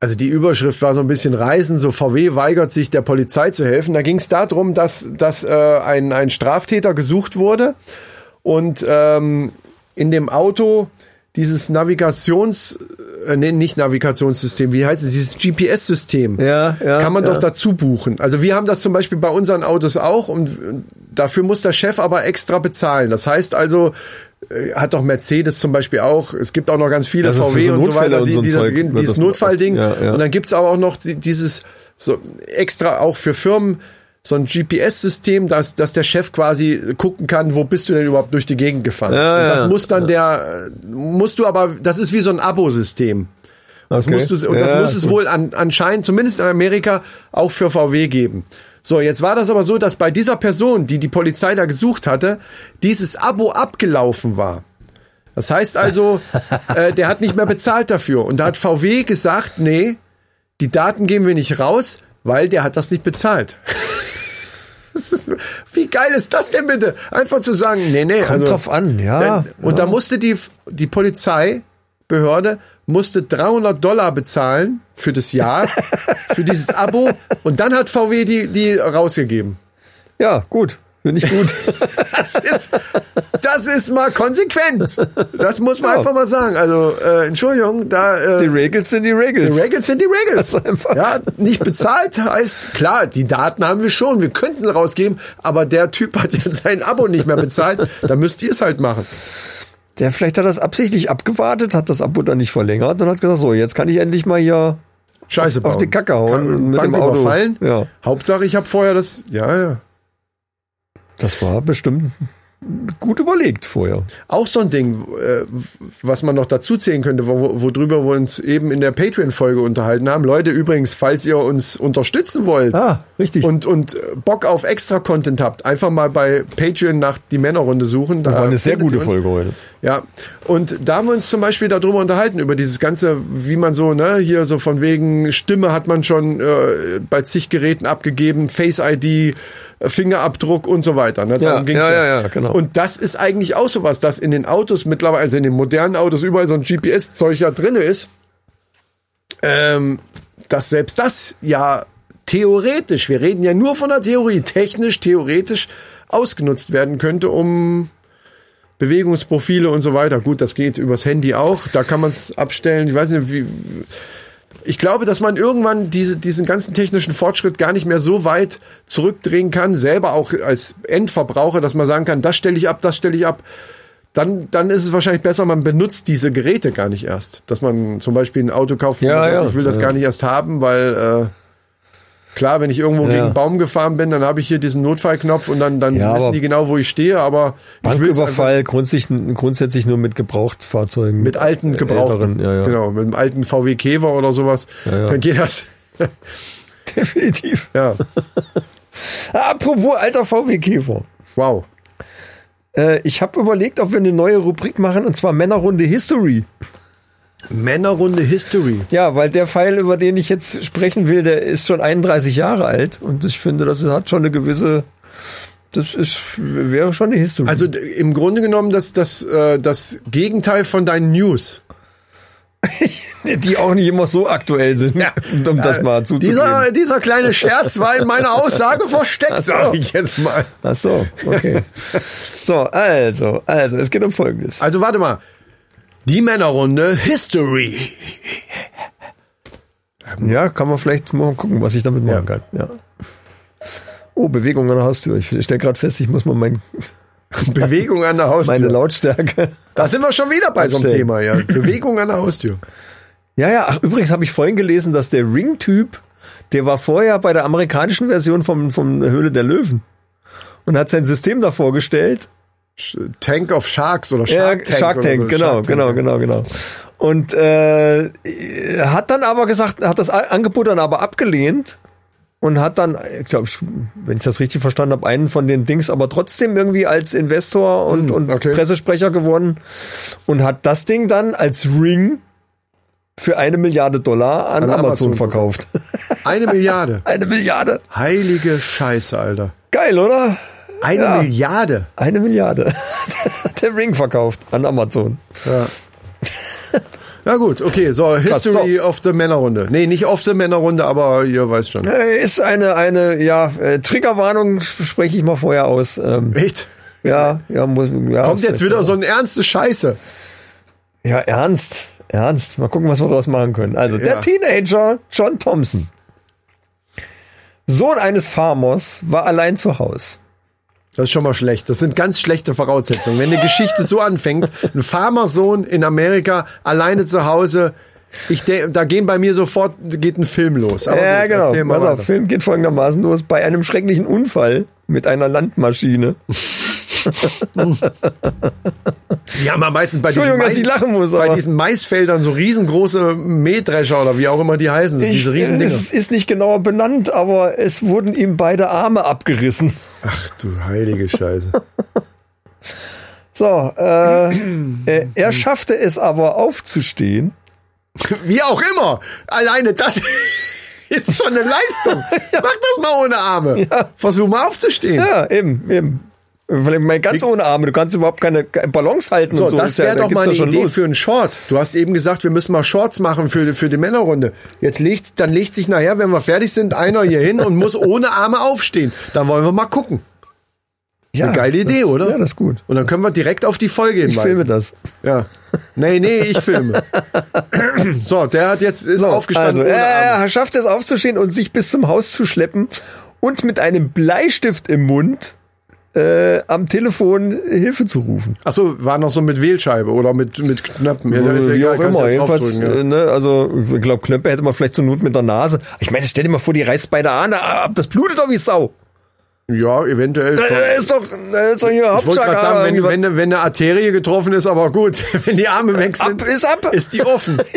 also die Überschrift war so ein bisschen Reisen, so VW weigert sich der Polizei zu helfen. Da ging es darum, dass, dass äh, ein, ein Straftäter gesucht wurde und ähm, in dem Auto dieses Navigations, äh, nee, nicht Navigationssystem, wie heißt es, dieses GPS-System, Ja, ja, kann man ja. doch dazu buchen. Also wir haben das zum Beispiel bei unseren Autos auch und dafür muss der Chef aber extra bezahlen. Das heißt also, äh, hat doch Mercedes zum Beispiel auch. Es gibt auch noch ganz viele Also VW so und so weiter, und die, so die das, dieses Notfallding. Und dann gibt's aber auch noch die- dieses so extra auch für Firmen so ein GPS-System, dass, dass der Chef quasi gucken kann, wo bist du denn überhaupt durch die Gegend gefahren. Ja, und das ja. muss dann der, musst du aber, das ist wie so ein Abo-System. Das Okay. musst du, und das Ja, muss es wohl an, anscheinend, zumindest in Amerika, auch für VW geben. So, jetzt war das aber so, dass bei dieser Person, die die Polizei da gesucht hatte, dieses Abo abgelaufen war. Das heißt also, äh, der hat nicht mehr bezahlt dafür. Und da hat VW gesagt, nee, die Daten geben wir nicht raus, weil der hat das nicht bezahlt. Ist, wie geil ist das denn bitte? Einfach zu sagen, nee, nee. Kommt drauf an, ja. Dann, und da musste die, die Polizeibehörde musste 300 Dollar bezahlen für das Jahr, für dieses Abo. Und dann hat VW die, die rausgegeben. Ja, gut. Finde ich gut. Das ist, das ist mal konsequent. Das muss man Ja. einfach mal sagen. Also, äh, Entschuldigung, da, die äh, Regels sind die Regels. die Regels sind die Regels. Ja, nicht bezahlt heißt, klar, die Daten haben wir schon, wir könnten sie rausgeben, aber der Typ hat jetzt sein Abo nicht mehr bezahlt, dann müsst ihr es halt machen. Der vielleicht hat das absichtlich abgewartet, hat das Abo dann nicht verlängert und hat gesagt, so, jetzt kann ich endlich mal hier Scheiße bauen. die Kacke hauen Kann, mit Bank dem Auto. überfallen. Ja. Hauptsache, ich habe vorher das, ja, ja. Das war bestimmt gut überlegt vorher. Auch so ein Ding, äh, was man noch dazu zählen könnte, wo- worüber wir uns eben in der Patreon-Folge unterhalten haben. Leute, übrigens, falls ihr uns unterstützen wollt Ah, richtig. und, und Bock auf Extra-Content habt, einfach mal bei Patreon nach die Männerrunde suchen. Da war eine sehr gute. Folge heute. Ja, und da haben wir uns zum Beispiel darüber unterhalten, über dieses ganze, wie man so, ne, hier so von wegen Stimme hat man schon äh, bei zig Geräten abgegeben, Face-ID, äh, Fingerabdruck und so weiter. Ne? Ja, Darum ging's ja, ja, ja, genau. Und das ist eigentlich auch sowas, dass in den Autos mittlerweile, also in den modernen Autos überall so ein GPS-Zeug ja drinne ist, ähm, dass selbst das ja theoretisch, wir reden ja nur von der Theorie, technisch, theoretisch ausgenutzt werden könnte, um Bewegungsprofile und so weiter. Gut, das geht übers Handy auch. Da kann man es abstellen. Ich weiß nicht, wie. Ich glaube, dass man irgendwann diese, diesen ganzen technischen Fortschritt gar nicht mehr so weit zurückdrehen kann, selber auch als Endverbraucher, dass man sagen kann, das stelle ich ab, das stelle ich ab. Dann, dann ist es wahrscheinlich besser, man benutzt diese Geräte gar nicht erst. Dass man zum Beispiel ein Auto kauft, Ja, sagt, ja, ich will das ja. gar nicht erst haben, weil äh, klar, wenn ich irgendwo gegen einen Baum gefahren bin, dann habe ich hier diesen Notfallknopf und dann, dann Ja, wissen die genau, wo ich stehe, aber Banküberfall grundsätzlich, grundsätzlich nur mit Gebrauchtfahrzeugen. mit alten Gebrauchten. Ja, ja. Genau, mit einem alten VW Käfer oder sowas. ja. Dann geht das. Definitiv. Ja, Apropos alter VW Käfer. wow. Äh, ich habe überlegt, ob wir eine neue Rubrik machen, und zwar Männerrunde History. Männerrunde History. Ja, weil der Pfeil, über den ich jetzt sprechen will, der ist schon 31 Jahre alt. Und ich finde, das hat schon eine gewisse, das ist, wäre schon eine History. Also im Grunde genommen das, das, äh, das Gegenteil von deinen News. Die auch nicht immer so aktuell sind, um das mal zuzugeben. Dieser, dieser kleine Scherz war in meiner Aussage versteckt, sag ich jetzt mal. Ach so, okay. so, also, also, es geht um Folgendes. Also warte mal. Die Männerrunde History. Ja, kann man vielleicht mal gucken, was ich damit machen kann. Ja. Oh, Bewegung an der Haustür. Ich stelle gerade fest, ich muss mal mein, Bewegung an der Haustür. meine Lautstärke. da sind wir schon wieder bei so einem. Thema, ja. Bewegung an der Haustür. Ja, ja, ach, übrigens habe ich vorhin gelesen, dass der Ring-Typ, der war vorher bei der amerikanischen Version vom, vom Höhle der Löwen und hat sein System da vorgestellt. Tank of Sharks oder Ja, Shark Tank. Shark oder Tank, so. genau, Shark Tank, genau, ja. genau, genau. Und äh, hat dann aber gesagt, hat das Angebot dann aber abgelehnt und hat dann, ich glaube, wenn ich das richtig verstanden habe, einen von den Dings aber trotzdem irgendwie als Investor und, und Hm, okay. Pressesprecher gewonnen und hat das Ding dann als Ring für eine Milliarde Dollar an, An Amazon, Amazon verkauft. Eine Milliarde. eine Milliarde. Heilige Scheiße, Alter. Geil, oder? Eine Ja. Milliarde. Eine Milliarde. Der Ring verkauft an Amazon. Ja. Na gut, okay, so History of the Männerrunde. Nee, nicht of the Männerrunde, aber ihr weißt schon. Ist eine, eine, ja, äh, Triggerwarnung spreche ich mal vorher aus. Ähm, Echt? ja, ja, muss, ja. Kommt jetzt wieder so eine ernste Scheiße. Ja, ernst, ernst. Mal gucken, was wir daraus machen können. Also, der Ja. Teenager John Thompson, Sohn eines Farmers, war allein zu Hause. Das ist schon mal schlecht. Das sind ganz schlechte Voraussetzungen. Wenn eine Geschichte so anfängt, ein Farmersohn in Amerika alleine zu Hause, ich da gehen bei mir sofort geht ein Film los. Aber ja, gut, genau. Pass auf. Film geht folgendermaßen los. Bei einem schrecklichen Unfall mit einer Landmaschine. Die haben am meisten bei diesen, ich lachen muss, bei diesen Maisfeldern so riesengroße Mähdrescher oder wie auch immer die heißen. So diese riesen Dinger. es ist nicht genauer benannt, aber es wurden ihm beide Arme abgerissen. Ach du heilige Scheiße. So, äh, er, er schaffte es aber aufzustehen. Wie auch immer. Alleine das ist schon eine Leistung. Mach das mal ohne Arme. Versuch mal aufzustehen. Ja, eben, eben. Ganz ohne Arme. Du kannst überhaupt keine Balance halten. So, und so. das ja- wäre da doch mal ja eine Idee los. für einen Short. Du hast eben gesagt, wir müssen mal Shorts machen für, für die Männerrunde. Jetzt legt, dann legt sich nachher, wenn wir fertig sind, einer hier hin und muss ohne Arme aufstehen. Dann wollen wir mal gucken. ja, eine geile Idee, das, oder? Ja, das ist gut. Und dann können wir direkt auf die Folge Ich hinweisen. filme das. Ja. Nee, nee, ich filme. so, der hat jetzt, ist aufgestanden Also, ohne Arme. er schafft es aufzustehen und sich bis zum Haus zu schleppen und mit einem Bleistift im Mund äh, am Telefon Hilfe zu rufen. Ach so, war noch so mit Wählscheibe oder mit, mit Knappen. Ja, da ja Wie egal, auch immer. ja Jedenfalls, ja. äh, ne, also ich glaube, Klömpe hätte man vielleicht zur Not mit der Nase. Ich meine, stell dir mal vor, die reißt beide Arme ab, das blutet doch wie Sau. Ja, eventuell. Äh, ist doch, äh, ist doch hier Ich wollte gerade sagen, Hauptschlagader. wenn, wenn, wenn eine Arterie getroffen ist, aber gut, wenn die Arme weg sind, Ab ist ab. ist die offen.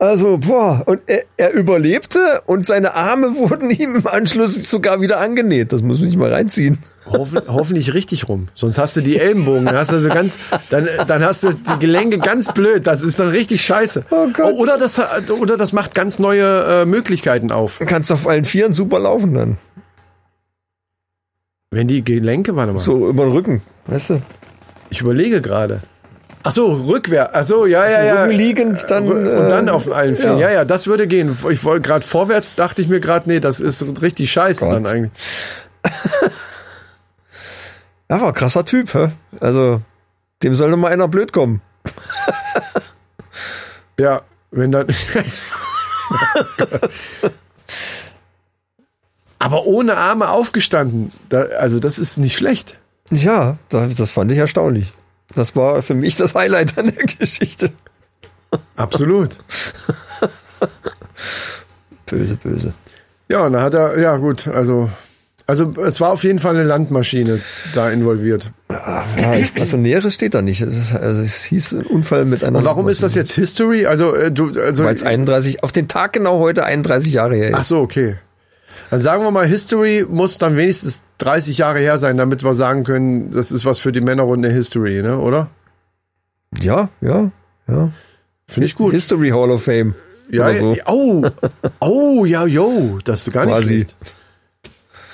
Also, boah, und er, er überlebte und seine Arme wurden ihm im Anschluss sogar wieder angenäht. Das muss man sich mal reinziehen. Hoffen, hoffentlich richtig rum. Sonst hast du die Ellenbogen, dann hast du so ganz, dann, dann hast du die Gelenke ganz blöd. Das ist dann richtig scheiße. Oh Gott. Oder das, oder das macht ganz neue äh, Möglichkeiten auf. Du kannst auf allen Vieren super laufen dann. Wenn die Gelenke, warte mal. So über den Rücken, weißt du? Ich überlege gerade. Ach so, rückwärts. Ach so, ja, ja, ja. Rücken liegend, dann, Und dann äh, auf allen Vieren. ja. Ja, ja, das würde gehen. Ich wollte gerade vorwärts, dachte ich mir gerade, nee, das ist richtig scheiße Gott. dann eigentlich. Ja, war krasser Typ, hä? Also, dem soll doch mal einer blöd kommen. Ja, wenn dann. Aber ohne Arme aufgestanden. Da, also das ist nicht schlecht. Ja, das fand ich erstaunlich. Das war für mich das Highlight an der Geschichte. Absolut. Böse, böse. Ja, und dann hat er, ja gut, also, also es war auf jeden Fall eine Landmaschine da involviert. Ja, ich, also Näheres steht da nicht. Es, ist, also es hieß ein Unfall mit einer. Und warum ist das jetzt History? Also, äh, du, also. Weil es 31, auf den Tag genau heute 31 Jahre her Ach ist. so, okay. Dann sagen wir mal, History muss dann wenigstens 30 Jahre her sein, damit wir sagen können, das ist was für die Männerrunde History, ne, oder? Ja, ja, ja. Finde ich gut. History Hall of Fame. Ja, so. ja, oh, oh, ja, yo, das ist gar nicht Quasi. schlecht.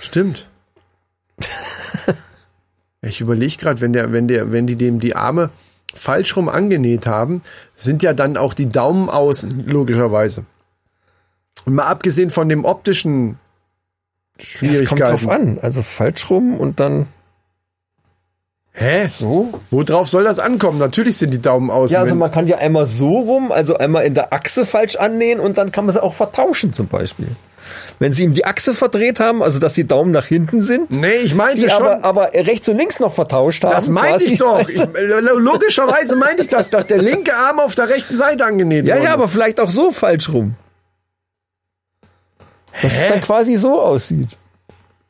Stimmt. Ich überlege gerade, wenn der, wenn der, wenn die dem die Arme falsch rum angenäht haben, sind ja dann auch die Daumen außen, logischerweise. Und mal abgesehen von dem optischen Ja, es kommt drauf Schwierigkeiten. an. Also falsch rum und dann Hä? so. Worauf soll das ankommen? Natürlich sind die Daumen außen. Ja, also man kann ja einmal so rum, also einmal in der Achse falsch annähen und dann kann man sie auch vertauschen zum Beispiel. Wenn sie ihm die Achse verdreht haben, also dass die Daumen nach hinten sind, nee, ich meinte die schon. aber, aber rechts und links noch vertauscht haben. das meinte quasi, ich doch. weißt du? logischerweise meinte ich das, dass der linke Arm auf der rechten Seite angenäht ja, wurde. ja, aber vielleicht auch so falsch rum. Dass es Hä? dann quasi so aussieht.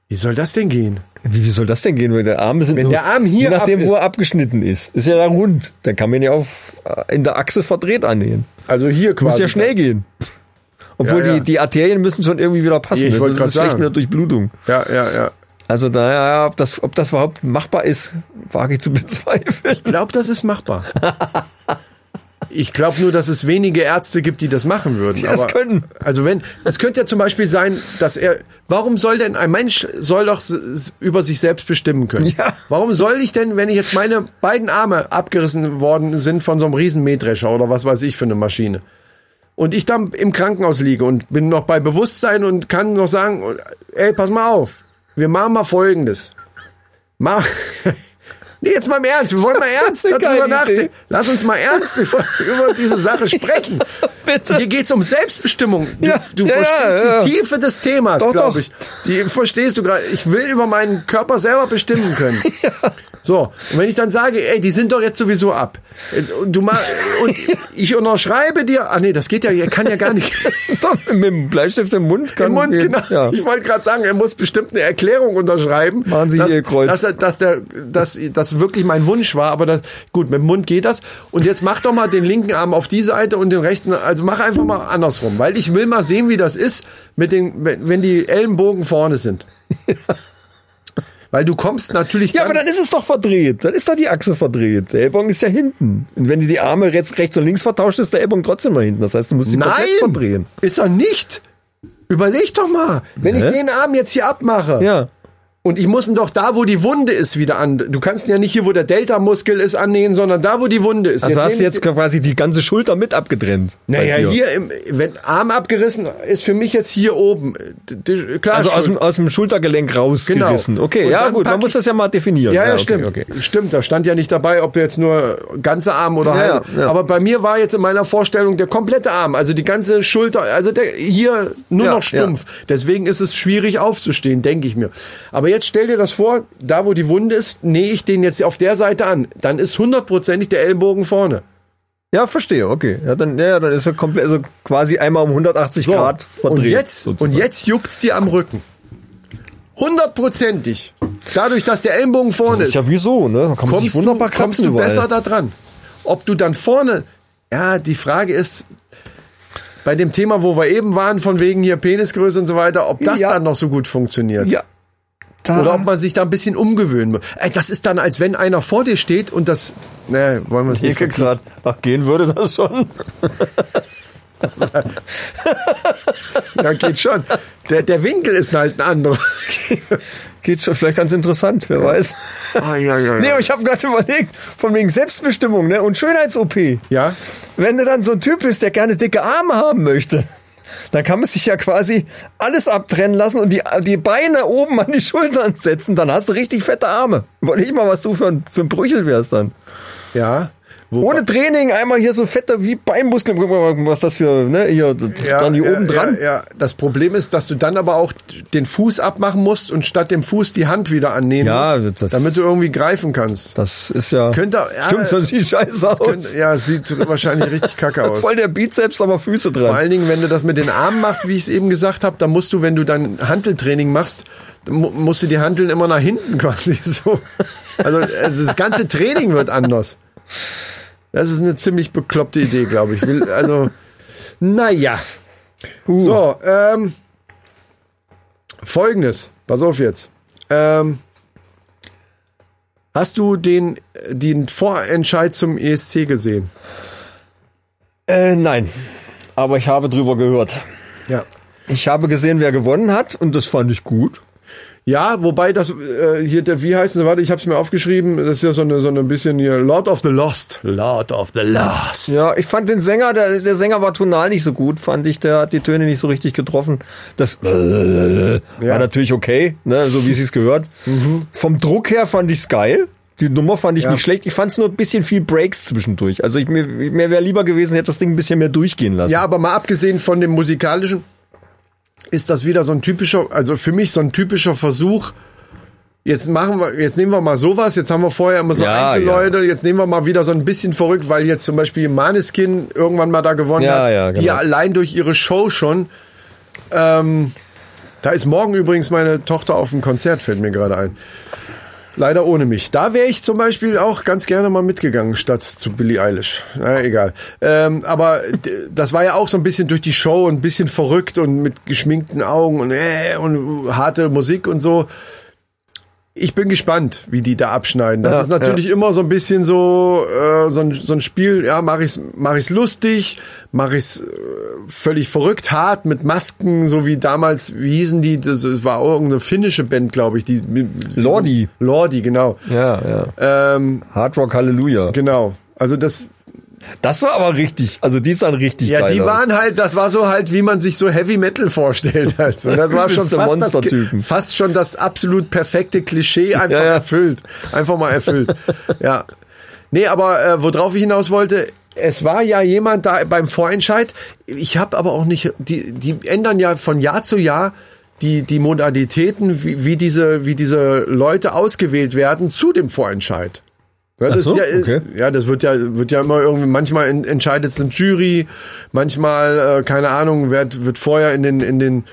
Wie soll das denn gehen? Wie, wie soll das denn gehen, wenn der Arm ist? Wenn der Arm hier je nachdem, ab wo er abgeschnitten ist, ist ja dann rund. Dann kann man ihn ja auf äh, in der Achse verdreht annähen. Also hier quasi. Muss ja schnell gehen. Obwohl Ja, ja. die die Arterien müssen schon irgendwie wieder passen. Ich Das ist schlecht sagen. mit der Durchblutung. Ja, ja, ja. Also daher, ob das, ob das überhaupt machbar ist, wage ich zu bezweifeln. Ich glaube, das ist machbar. Ich glaube nur, dass es wenige Ärzte gibt, die das machen würden. Die das können. Also wenn, es könnte ja zum Beispiel sein, dass er, warum soll denn, ein Mensch soll doch über sich selbst bestimmen können. Ja. Warum soll ich denn, wenn ich jetzt meine beiden Arme abgerissen worden sind von so einem riesen Mähdrescher oder was weiß ich für eine Maschine und ich dann im Krankenhaus liege und bin noch bei Bewusstsein und kann noch sagen, ey, pass mal auf, wir machen mal Folgendes. Mach, nee, jetzt mal im Ernst, wir wollen mal ernst darüber nachdenken. Lass uns mal ernst über, über diese Sache sprechen. Bitte. Hier geht's um Selbstbestimmung. Du, Ja, du ja, verstehst ja, die Tiefe des Themas, glaube ich. Die verstehst du gerade. Ich will über meinen Körper selber bestimmen können. So, und wenn ich dann sage, ey, die sind doch jetzt sowieso ab. Du mal, und ich unterschreibe dir, ah nee, das geht ja, er kann ja gar nicht. Doch, mit dem Bleistift im Mund kann Im Mund, gehen. genau. Ich wollte gerade sagen, er muss bestimmt eine Erklärung unterschreiben. Machen Sie dass, Ihr Kreuz. Dass, dass, der, dass das wirklich mein Wunsch war, aber das, gut, mit dem Mund geht das. Und jetzt mach doch mal den linken Arm auf die Seite und den rechten, also mach einfach mal andersrum, weil ich will mal sehen, wie das ist, mit den, wenn die Ellenbogen vorne sind. Weil du kommst natürlich Ja, dann, aber dann ist es doch verdreht. Dann ist doch die Achse verdreht. Der Ellbogen ist ja hinten. Und wenn du die Arme rechts, rechts und links vertauscht, ist der Ellbogen trotzdem mal hinten. Das heißt, du musst komplett Nein, verdrehen. ist er nicht. Überleg doch mal, wenn ich Hä? den Arm jetzt hier abmache. Ja. Und ich muss ihn doch da, wo die Wunde ist, wieder an. Du kannst ihn ja nicht hier, wo der Delta-Muskel ist, annähen, sondern da, wo die Wunde ist. Also du hast jetzt quasi die ganze Schulter mit abgetrennt. Naja, hier, im, wenn Arm abgerissen, ist für mich jetzt hier oben. Klar, Also aus dem, aus dem Schultergelenk rausgerissen. Genau. Okay, Und ja gut, man muss das ja mal definieren. Ja, ja, okay, stimmt. Okay. Stimmt, da stand ja nicht dabei, ob jetzt nur ganze Arm oder Ja, halb. ja, ja. Aber bei mir war jetzt in meiner Vorstellung der komplette Arm, also die ganze Schulter, also der hier nur Ja, noch stumpf. Deswegen ist es schwierig aufzustehen, denke ich mir. Aber jetzt stell dir das vor, da wo die Wunde ist, nähe ich den jetzt auf der Seite an. Dann ist hundertprozentig der Ellbogen vorne. Ja, verstehe, okay. Ja, dann, ja, dann ist er komplett, also quasi einmal um 180 So, Grad verdreht. und jetzt, sozusagen. und jetzt juckt's dir am Rücken. Hundertprozentig. Dadurch, dass der Ellenbogen vorne Das ist. ist ja wieso, ne? Da kann man kommst sich wunderbar du, kommst du überall. besser da dran. Ob du dann vorne, ja, die Frage ist, bei dem Thema, wo wir eben waren, von wegen hier Penisgröße und so weiter, ob das Ja. dann noch so gut funktioniert. Ja. Da, Oder ob man sich da ein bisschen umgewöhnen muss. Ey, das ist dann, als wenn einer vor dir steht und das, ne, wollen wir es nicht. Grad. Ach, gehen würde das schon. Ja, geht schon. Der, der Winkel ist halt ein anderer. Geht schon, vielleicht ganz interessant, wer weiß. Ah, ja, ja, Nee, ja. aber ich habe gerade überlegt, von wegen Selbstbestimmung ne? und Schönheits-OP. Ja? Wenn du dann so ein Typ bist, der gerne dicke Arme haben möchte, dann kann man sich ja quasi alles abtrennen lassen und die, die Beine oben an die Schultern setzen. Dann hast du richtig fette Arme. Überleg mal, was du für ein, für ein Brüchel wärst dann. Ja. Ohne Training einmal hier so fette wie Beinmuskeln. Guck mal, was das für, ne, hier, dann hier oben dran. Ja, ja, das Problem ist, dass du dann aber auch den Fuß abmachen musst und statt dem Fuß die Hand wieder annehmen Ja, musst, das- damit du irgendwie greifen kannst. Das ist ja. Könnte- ja, stimmt, so sieht scheiße aus. Könnte, ja, sieht wahrscheinlich richtig kacke aus. Voll der Bizeps, aber Füße dran. Vor allen Dingen, wenn du das mit den Armen machst, wie ich es eben gesagt habe, dann musst du, wenn du dann Hanteltraining machst, mu- musst du die Hanteln immer nach hinten quasi so. Also das ganze Training wird anders. Das ist eine ziemlich bekloppte Idee, glaube ich. Will, also, naja. Puh. So, ähm, folgendes. Pass auf jetzt. Ähm, hast du den, den Vorentscheid zum ESC gesehen? Äh, nein. Aber ich habe drüber gehört. Ja. Ich habe gesehen, wer gewonnen hat und das fand ich gut. Ja, wobei das äh, hier der wie heißt es? Warte, ich habe es mir aufgeschrieben. Das ist ja so eine so eine bisschen hier Lord of the Lost. Lord of the Lost. Ja, ich fand den Sänger, der, der Sänger war tonal nicht so gut, fand ich, der hat die Töne nicht so richtig getroffen. Das war natürlich okay, ne, so wie es sich gehört. Vom Druck her fand ich's geil. Die Nummer fand ich Ja. nicht schlecht. Ich fand es nur ein bisschen viel Breaks zwischendurch. Also ich, mir, mir wäre lieber gewesen, hätte das Ding ein bisschen mehr durchgehen lassen. Ja, aber mal abgesehen von dem musikalischen ist das wieder so ein typischer, also für mich so ein typischer Versuch. Jetzt machen wir, jetzt nehmen wir mal sowas. Jetzt haben wir vorher immer so Ja, Einzelleute. Jetzt nehmen wir mal wieder so ein bisschen verrückt, weil jetzt zum Beispiel Maneskin irgendwann mal da gewonnen Ja, hat. ja, Die genau. allein durch ihre Show schon. Ähm, da ist morgen übrigens meine Tochter auf dem Konzert, fällt mir gerade ein. Leider ohne mich. Da wäre ich zum Beispiel auch ganz gerne mal mitgegangen, statt zu Billie Eilish. Na, egal. Ähm, aber das war ja auch so ein bisschen durch die Show und ein bisschen verrückt und mit geschminkten Augen und, äh, und harte Musik und so. Ich bin gespannt, wie die da abschneiden. Das Ja, ist natürlich immer so ein bisschen so äh, so, ein, so ein Spiel. Ja, mache ich's mach ich's lustig, mache ich's äh, völlig verrückt, hart mit Masken, so wie damals. Wie hießen die? Das, das war auch irgendeine finnische Band, glaube ich. Die Lordi. Lordi, genau. ja, ja. Ähm, Hard Rock Halleluja. genau. Also das, Das war aber richtig, also die sahen richtig ja, geil die aus. waren halt, das war so halt, wie man sich so Heavy Metal vorstellt. Also das war schon fast das, fast schon das absolut perfekte Klischee einfach Ja, ja. erfüllt, einfach mal erfüllt. ja, nee, aber äh, worauf ich hinaus wollte. Es war ja jemand da beim Vorentscheid. Ich habe aber auch nicht. Die, die ändern ja von Jahr zu Jahr die die Modalitäten, wie, wie diese wie diese Leute ausgewählt werden zu dem Vorentscheid. Ja, das so, ist ja, okay. ja, das wird ja, wird ja immer irgendwie, manchmal en- entscheidet es eine Jury, manchmal, äh, keine Ahnung, wird, wird vorher in den, in den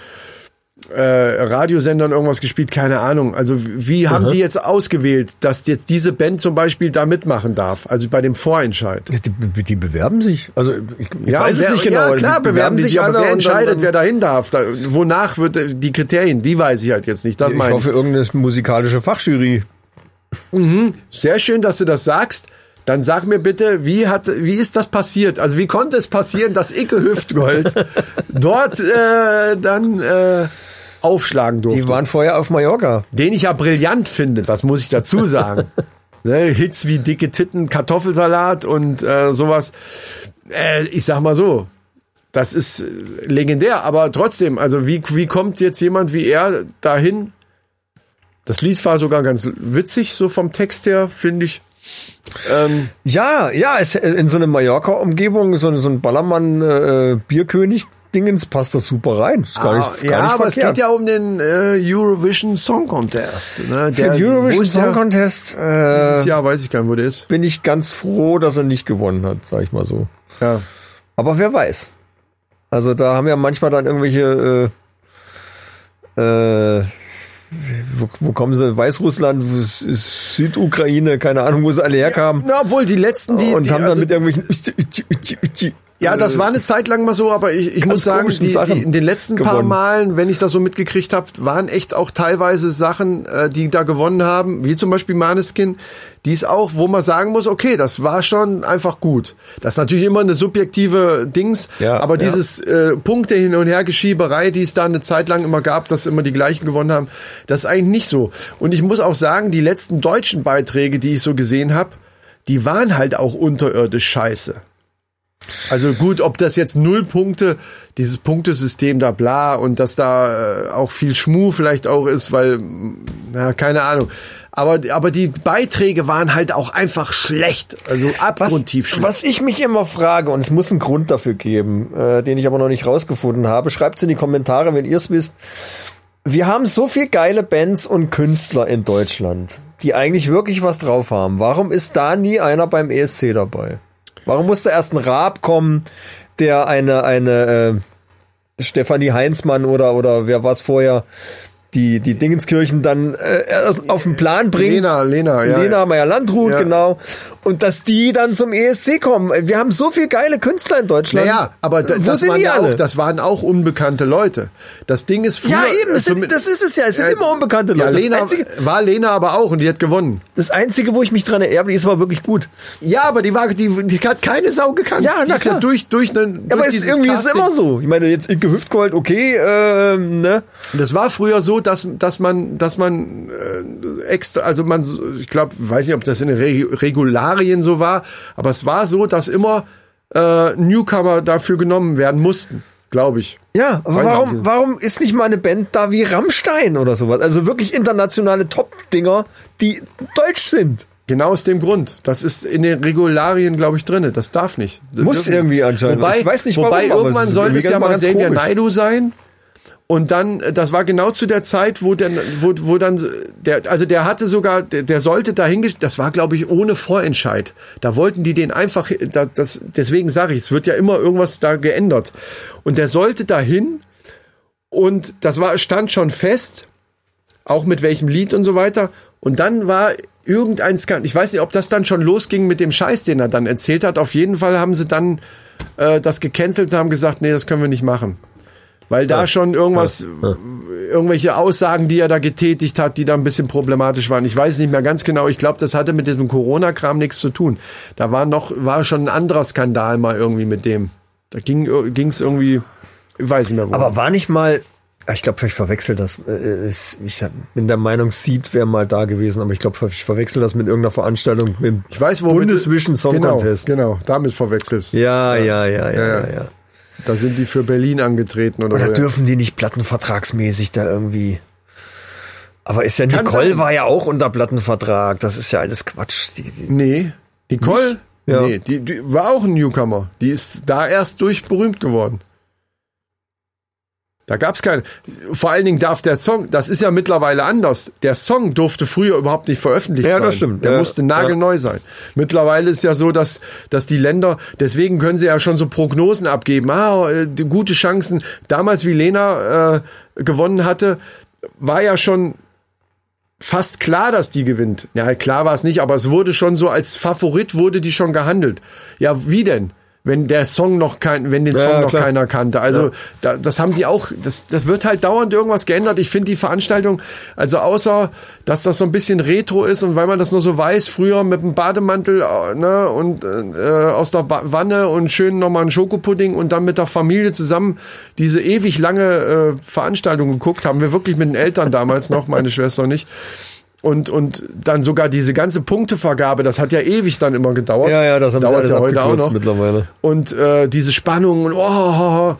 äh, Radiosendern irgendwas gespielt, keine Ahnung. Also wie haben die jetzt ausgewählt, dass jetzt diese Band zum Beispiel da mitmachen darf, also bei dem Vorentscheid? Die, die bewerben sich. Also ich, ich Ja, weiß es wer, nicht genau. Ja, klar, Die bewerben sich, aber alle wer und dann- entscheidet, dann, wer dahin darf? Da, wonach wird äh, die Kriterien? Die weiß ich halt jetzt nicht. Das Ich meine hoffe, irgendeine musikalische Fachjury. Sehr schön, dass du das sagst. Dann sag mir bitte, wie hat, wie ist das passiert? Also wie konnte es passieren, dass Icke Hüftgold dort äh, dann äh, aufschlagen durfte? Die waren vorher auf Mallorca. Den ich ja brillant finde, das muss ich dazu sagen. ne, Hits wie dicke Titten, Kartoffelsalat und äh, sowas. Äh, ich sag mal so, das ist äh, legendär, aber trotzdem, also wie, wie kommt jetzt jemand wie er dahin? Das Lied war sogar ganz witzig, so vom Text her, finde ich. Ähm, Ja, ja, es, in so eine Mallorca-Umgebung, so, so ein Ballermann-Bierkönig-Dingens passt das super rein. Ist gar nicht, ah, gar ja, nicht aber es geht ja um den äh, Eurovision Song Contest. Ne? Für den wo Eurovision Song der- Contest Dieses äh, Jahr weiß ich gar nicht, wo der ist. bin ich ganz froh, dass er nicht gewonnen hat, sag ich mal so. Ja. Aber wer weiß. Also da haben ja manchmal dann irgendwelche äh, äh, wo, wo kommen sie? Weißrussland, Südukraine, keine Ahnung, wo sie alle herkamen. Na, obwohl die letzten, die, und die, haben also, dann mit irgendwelchen Ja, das war eine Zeit lang mal so, aber ich, ich muss sagen, die, die, in den letzten paar gewonnen. Malen, wenn ich das so mitgekriegt habe, waren echt auch teilweise Sachen, äh, die da gewonnen haben, wie zum Beispiel Maneskin, die ist auch, wo man sagen muss, okay, das war schon einfach gut. Das ist natürlich immer eine subjektive Dings, Ja, aber ja. dieses äh, Punkte hin und her Geschieberei, die es da eine Zeit lang immer gab, dass immer die gleichen gewonnen haben, das ist eigentlich nicht so. Und ich muss auch sagen, die letzten deutschen Beiträge, die ich so gesehen habe, die waren halt auch unterirdisch scheiße. Also gut, ob das jetzt null Punkte, dieses Punktesystem da bla und dass da äh, auch viel Schmuh vielleicht auch ist, weil, na, keine Ahnung. Aber, aber die Beiträge waren halt auch einfach schlecht. Also abgrundtief was, schlecht. was ich mich immer frage, und es muss einen Grund dafür geben, äh, den ich aber noch nicht rausgefunden habe, schreibt in die Kommentare, wenn ihr es wisst. Wir haben so viel geile Bands und Künstler in Deutschland, die eigentlich wirklich was drauf haben. Warum ist da nie einer beim ESC dabei? Warum muss da erst ein Raab kommen, der eine, eine äh, Stefanie Heinzmann oder, oder wer war es vorher, die, die Dingenskirchen dann äh, auf den Plan bringt. Lena, Lena, ja. Lena Meyer-Landrut, Ja. genau. Und dass die dann zum ESC kommen. Wir haben so viel geile Künstler in Deutschland. Naja, aber Wo das, sind waren die ja alle? auch, das waren auch unbekannte Leute. Das Ding ist früher, ja, eben, äh, sind, das ist es ja. Es sind Ja, immer unbekannte Ja, Leute. Lena, das, Einzige, war Lena aber auch und die hat gewonnen. das Einzige, wo ich mich dran erinnere, die ist aber wirklich gut. Ja, aber die war, die, die hat keine Sau gekannt. Ja, die na ist ja durch, durch, einen, Ja, aber durch es ist irgendwie ist es Casting- immer so. Ich meine, jetzt Inke Hüftgold, okay, ähm, ne? Das war früher so, dass, dass man, dass man äh, extra, also man, ich glaube, weiß nicht, ob das in den Reg Regularien so war, aber es war so, dass immer äh, Newcomer dafür genommen werden mussten, glaube ich. Ja, aber warum, warum ist nicht mal eine Band da wie Rammstein oder sowas? Also wirklich internationale Top-Dinger, die deutsch sind. Genau aus dem Grund. Das ist in den Regularien, glaube ich, drinne. Das darf nicht. Muss Dürfen- irgendwie anscheinend. Wobei, Ich weiß nicht wobei warum, irgendwann sollte es ja mal Xavier. Naidoo sein. Und dann, das war genau zu der Zeit, wo dann, wo, wo dann, der, also der hatte sogar, der, der sollte dahin, das war glaube ich ohne Vorentscheid. Da wollten die den einfach, da- das, deswegen sage ich, es wird ja immer irgendwas da geändert. Und der sollte dahin und das war, stand schon fest, auch mit welchem Lied und so weiter. Und dann war irgendein Skandal, ich weiß nicht, ob das dann schon losging mit dem Scheiß, den er dann erzählt hat. Auf jeden Fall haben sie dann äh, das gecancelt und haben gesagt, nee, das können wir nicht machen. Weil da schon irgendwas, irgendwelche Aussagen, die er da getätigt hat, die da ein bisschen problematisch waren. Ich weiß nicht mehr ganz genau. Ich glaube, das hatte mit diesem Corona-Kram nichts zu tun. Da war noch, war schon ein anderer Skandal mal irgendwie mit dem. Da ging es irgendwie, ich weiß nicht mehr wo. Aber war nicht mal, ich glaube, ich verwechsel das. äh, es- Ich bin der Meinung, Seed wäre mal da gewesen, aber ich glaube, ich verwechsel das mit irgendeiner Veranstaltung mit ich weiß, wo Bundesvision Song genau, Contest. Genau, damit verwechselst. Ja, ja, ja, ja, ja, Ja, ja. Da sind die für Berlin angetreten oder, Oder so. dürfen die nicht plattenvertragsmäßig da irgendwie? Aber ist ja Kann Nicole sein. war ja auch unter Plattenvertrag. Das ist ja alles Quatsch. Die, die, Nee. Nicole? Ja. Nee, die, die war auch ein Newcomer. Die ist da erst durch berühmt geworden. Da gab's keine. Vor allen Dingen darf der Song, das ist ja mittlerweile anders. Der Song durfte früher überhaupt nicht veröffentlicht Ja, sein. das stimmt. Der Ja, musste nagelneu sein. Mittlerweile ist ja so, dass, dass die Länder, deswegen können sie ja schon so Prognosen abgeben. Ah, äh, gute Chancen. Damals, wie Lena äh, gewonnen hatte, war ja schon fast klar, dass die gewinnt. Ja, klar war es nicht, aber es wurde schon so als Favorit wurde die schon gehandelt. Ja, wie denn? Wenn der Song noch kein, wenn den Ja, Song noch klar. keiner kannte. Also da, das haben die auch, das, das wird halt dauernd irgendwas geändert. Ich finde die Veranstaltung, also außer, dass das so ein bisschen retro ist und weil man das nur so weiß, früher mit dem Bademantel äh, ne, und äh, aus der ba Wanne und schön nochmal einen Schokopudding und dann mit der Familie zusammen diese ewig lange äh, Veranstaltung geguckt, haben wir wirklich mit den Eltern damals noch, meine Schwester nicht. Und, und dann sogar diese ganze Punktevergabe, das hat ja ewig dann immer gedauert. ja, ja, das haben sie Dauert alles ja heute auch noch. mittlerweile. Und äh, diese Spannung und oh,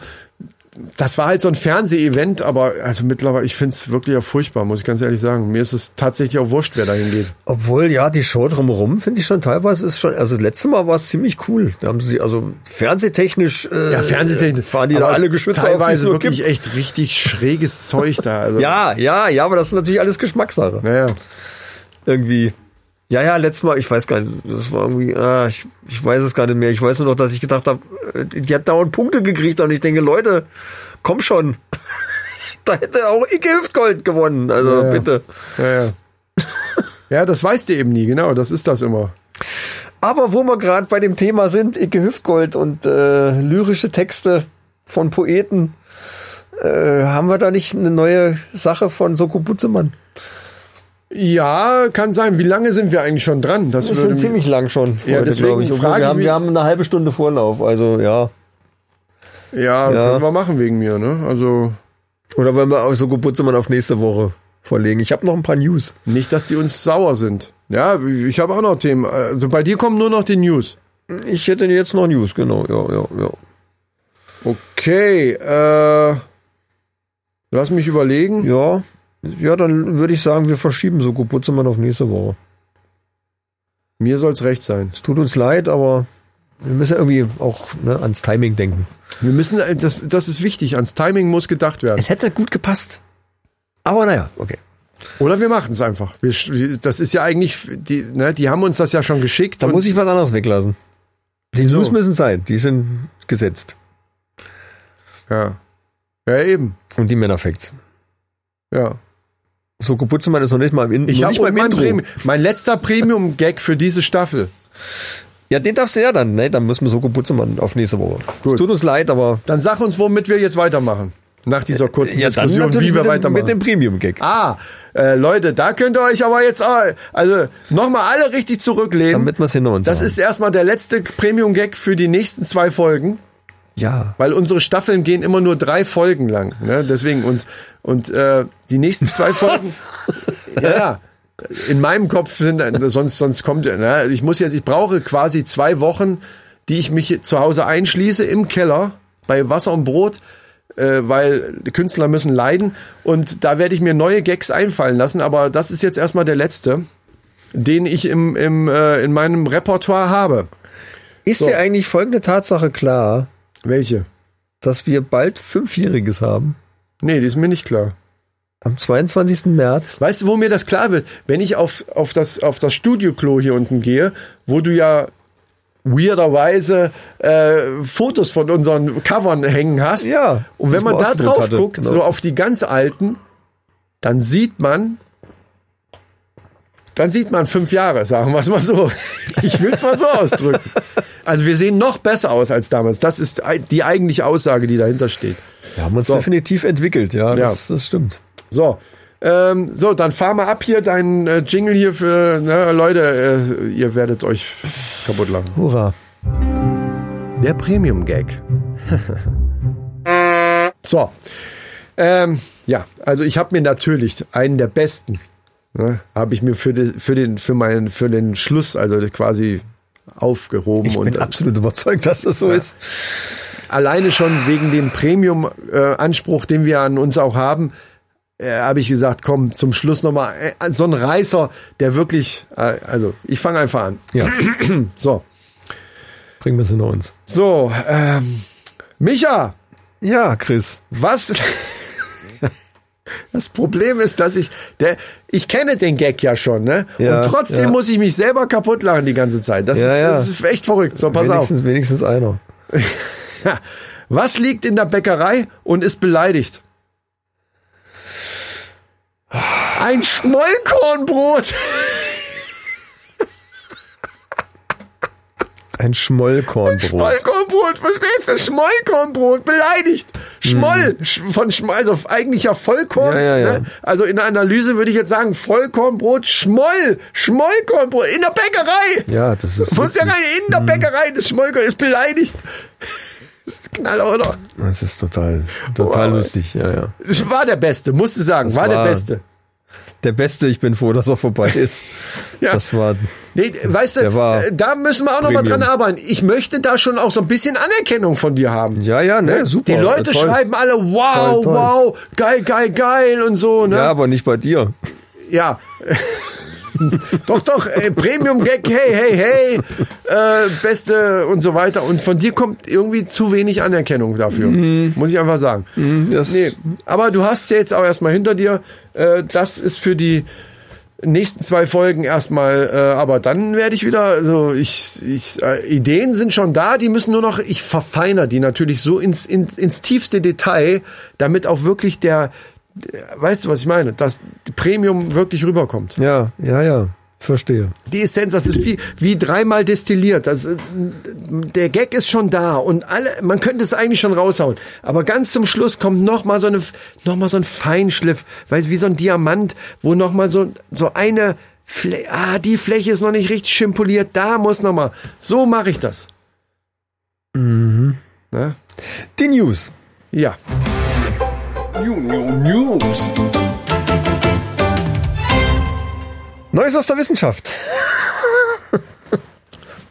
das war halt so ein Fernseh-Event, aber also mittlerweile, ich finde es wirklich auch furchtbar, muss ich ganz ehrlich sagen. Mir ist es tatsächlich auch wurscht, wer da hingeht. Obwohl, ja, die Show drumherum finde ich schon teilweise ist schon, also das letzte Mal war es ziemlich cool. Da haben sie, also fernsehtechnisch, äh, Ja, Fernsehtechnik. fahren die da alle auf, es Teilweise nur wirklich gibt. echt richtig schräges Zeug da. Also, Ja, ja, ja, aber das ist natürlich alles Geschmackssache. Naja. Irgendwie. Ja, ja, letztes Mal, ich weiß gar nicht, das war irgendwie, ah, ich, ich weiß es gar nicht mehr. Ich weiß nur noch, dass ich gedacht habe, die hat dauernd Punkte gekriegt und ich denke, Leute, komm schon. da hätte auch Icke Hüftgold gewonnen. Also Ja, ja. bitte. Ja, ja. ja, das weißt du eben nie, genau, das ist das immer. Aber wo wir gerade bei dem Thema sind, Icke Hüftgold und äh, lyrische Texte von Poeten, äh, haben wir da nicht eine neue Sache von Soko Butzemann? Ja, kann sein. Wie lange sind wir eigentlich schon dran? Das Wir würde sind ziemlich lang schon. Ja, deswegen ich. Frage wir haben, wir haben eine halbe Stunde Vorlauf, also ja. ja, Ja. können wir machen wegen mir, ne? Also Oder wollen wir auch Soko Butzemann auf nächste Woche verlegen? Ich habe noch ein paar News. nicht, dass die uns sauer sind. Ja, ich habe auch noch Themen. Also bei dir kommen nur noch die News. Ich hätte jetzt noch News, genau, ja, ja, ja. Okay, äh, lass mich überlegen. Ja, ja dann würde ich sagen, wir verschieben Soko Butzemann auf nächste Woche. Mir soll's recht sein. Es tut uns leid, aber wir müssen irgendwie auch ne, ans Timing denken. Wir müssen, äh, das, das ist wichtig. Ans Timing muss gedacht werden. Es hätte gut gepasst. Aber naja, okay. Oder wir machen es einfach. Wir, das ist ja eigentlich, die, ne, die haben uns das ja schon geschickt. Da muss ich was anderes weglassen. Die? News müssen sein, die sind gesetzt. ja. ja, eben. Und die Männerfacts. Ja. Soko Butzemann ist noch nicht mal im, Ich noch habe nicht mal im mein, Intro. Premium, mein letzter Premium-Gag für diese Staffel. Ja, den darfst du ja dann, ne? Dann müssen wir Soko Butzemann auf nächste Woche. Gut. Es tut uns leid, aber Dann sag uns, womit wir jetzt weitermachen. Nach dieser kurzen ja, dann Diskussion, wie wir weitermachen. mit dem Premium-Gag. Ah, äh, Leute, da könnt ihr euch aber jetzt, äh, also nochmal alle richtig zurücklehnen. Damit wir es hinter uns das haben. ist erstmal der letzte Premium-Gag für die nächsten zwei Folgen. Ja. Weil unsere Staffeln gehen immer nur drei Folgen lang. Ne? Deswegen und und äh, die nächsten zwei Folgen. Ja, ja. In meinem Kopf sind sonst sonst kommt ne? ich muss jetzt ich brauche quasi zwei Wochen, die ich mich zu Hause einschließe im Keller bei Wasser und Brot, äh, weil Künstler müssen leiden und da werde ich mir neue Gags einfallen lassen. Aber das ist jetzt erstmal der letzte, den ich im im äh, in meinem Repertoire habe. Ist dir eigentlich folgende Tatsache klar, Welche? dass wir bald Fünfjähriges haben? Nee, die ist mir nicht klar. Am 22. März. Weißt du, wo mir das klar wird? Wenn ich auf, auf das, auf das Studioklo hier unten gehe, wo du ja weirderweise äh, Fotos von unseren Covern hängen hast. Ja, Und wenn man da drauf hatte, guckt, genau. so auf die ganz alten, dann sieht man, dann sieht man fünf Jahre, sagen wir es mal so. Ich will es mal so ausdrücken. Also wir sehen noch besser aus als damals. Das ist die eigentliche Aussage, die dahinter steht. Wir haben uns So. definitiv entwickelt, ja, das, das stimmt. So, ähm, so, dann fahr mal ab hier deinen äh, Jingle hier für, ne, Leute, äh, ihr werdet euch kaputt lachen. Hurra. Der Premium-Gag. so, ähm, ja, also ich habe mir natürlich einen der besten, ne, habe ich mir für, die, für den, für meinen, für den Schluss, also quasi aufgehoben Ich und bin absolut überzeugt, dass das so ist. alleine schon wegen dem Premium-Anspruch, den wir an uns auch haben, äh, habe ich gesagt, komm, zum Schluss nochmal äh, so ein Reißer, der wirklich, äh, also ich fange einfach an. Ja, So, bringen wir es hinter uns. so, ähm, Micha, Ja, Chris. was? Das Problem ist, dass ich, der, ich kenne den Gag ja schon, ne? Ja, Und trotzdem ja. muss ich mich selber kaputt lachen die ganze Zeit. Das, Ja, ist, das ist echt verrückt. So, pass auf. wenigstens, wenigstens einer. Was liegt in der Bäckerei und ist beleidigt? Ein Schmollkornbrot. Ein Schmollkornbrot. Schmollkornbrot, verstehst du? Schmollkornbrot, beleidigt. Schmoll, sch- von Schmoll, also eigentlich ja Vollkorn. Mhm. Ja, ja, ja. Ne? Also in der Analyse würde ich jetzt sagen, Vollkornbrot, Schmoll, Schmollkornbrot in der Bäckerei. Ja, das ist. Muss ja in der Bäckerei, das Schmollkorn ist beleidigt. Das ist Knaller, oder? Das ist total, total Boah. lustig, ja, ja. War der Beste, musst du sagen, war, der war- Beste. Der Beste, ich bin froh, dass er vorbei ist. Ja. Das war, Nee, weißt du, äh, da müssen wir auch noch mal Premium. dran arbeiten. Ich möchte da schon auch so ein bisschen Anerkennung von dir haben. ja, ja, ne, super. Die Leute toll. schreiben alle, wow, Toll, toll. wow, geil, geil, geil und so, ne? Ja, aber nicht bei dir. Ja. doch, doch, äh, Premium-Gag, hey, hey, hey, äh, beste und so weiter. Und von dir kommt irgendwie zu wenig Anerkennung dafür. Mhm. Muss ich einfach sagen. Das, Nee, aber du hast ja jetzt auch erstmal hinter dir. Äh, das ist für die nächsten zwei Folgen erstmal, äh, aber dann werde ich wieder, also ich, ich äh, Ideen sind schon da, die müssen nur noch, ich verfeiner die natürlich so ins, ins, ins tiefste Detail, damit auch wirklich der, weißt du, was ich meine, dass Premium wirklich rüberkommt. Ja, ja, ja. Verstehe. Die Essenz, das ist wie, wie dreimal destilliert. Das, ist- der Gag ist schon da und alle, man könnte es eigentlich schon raushauen. Aber ganz zum Schluss kommt noch mal so eine, noch mal so ein Feinschliff, weißt wie so ein Diamant, wo noch mal so, so eine, Flä ah, die Fläche ist noch nicht richtig schön poliert, da muss noch mal. So mache ich das. Ne? Die News. Ja. New, new, News. Neues aus der Wissenschaft.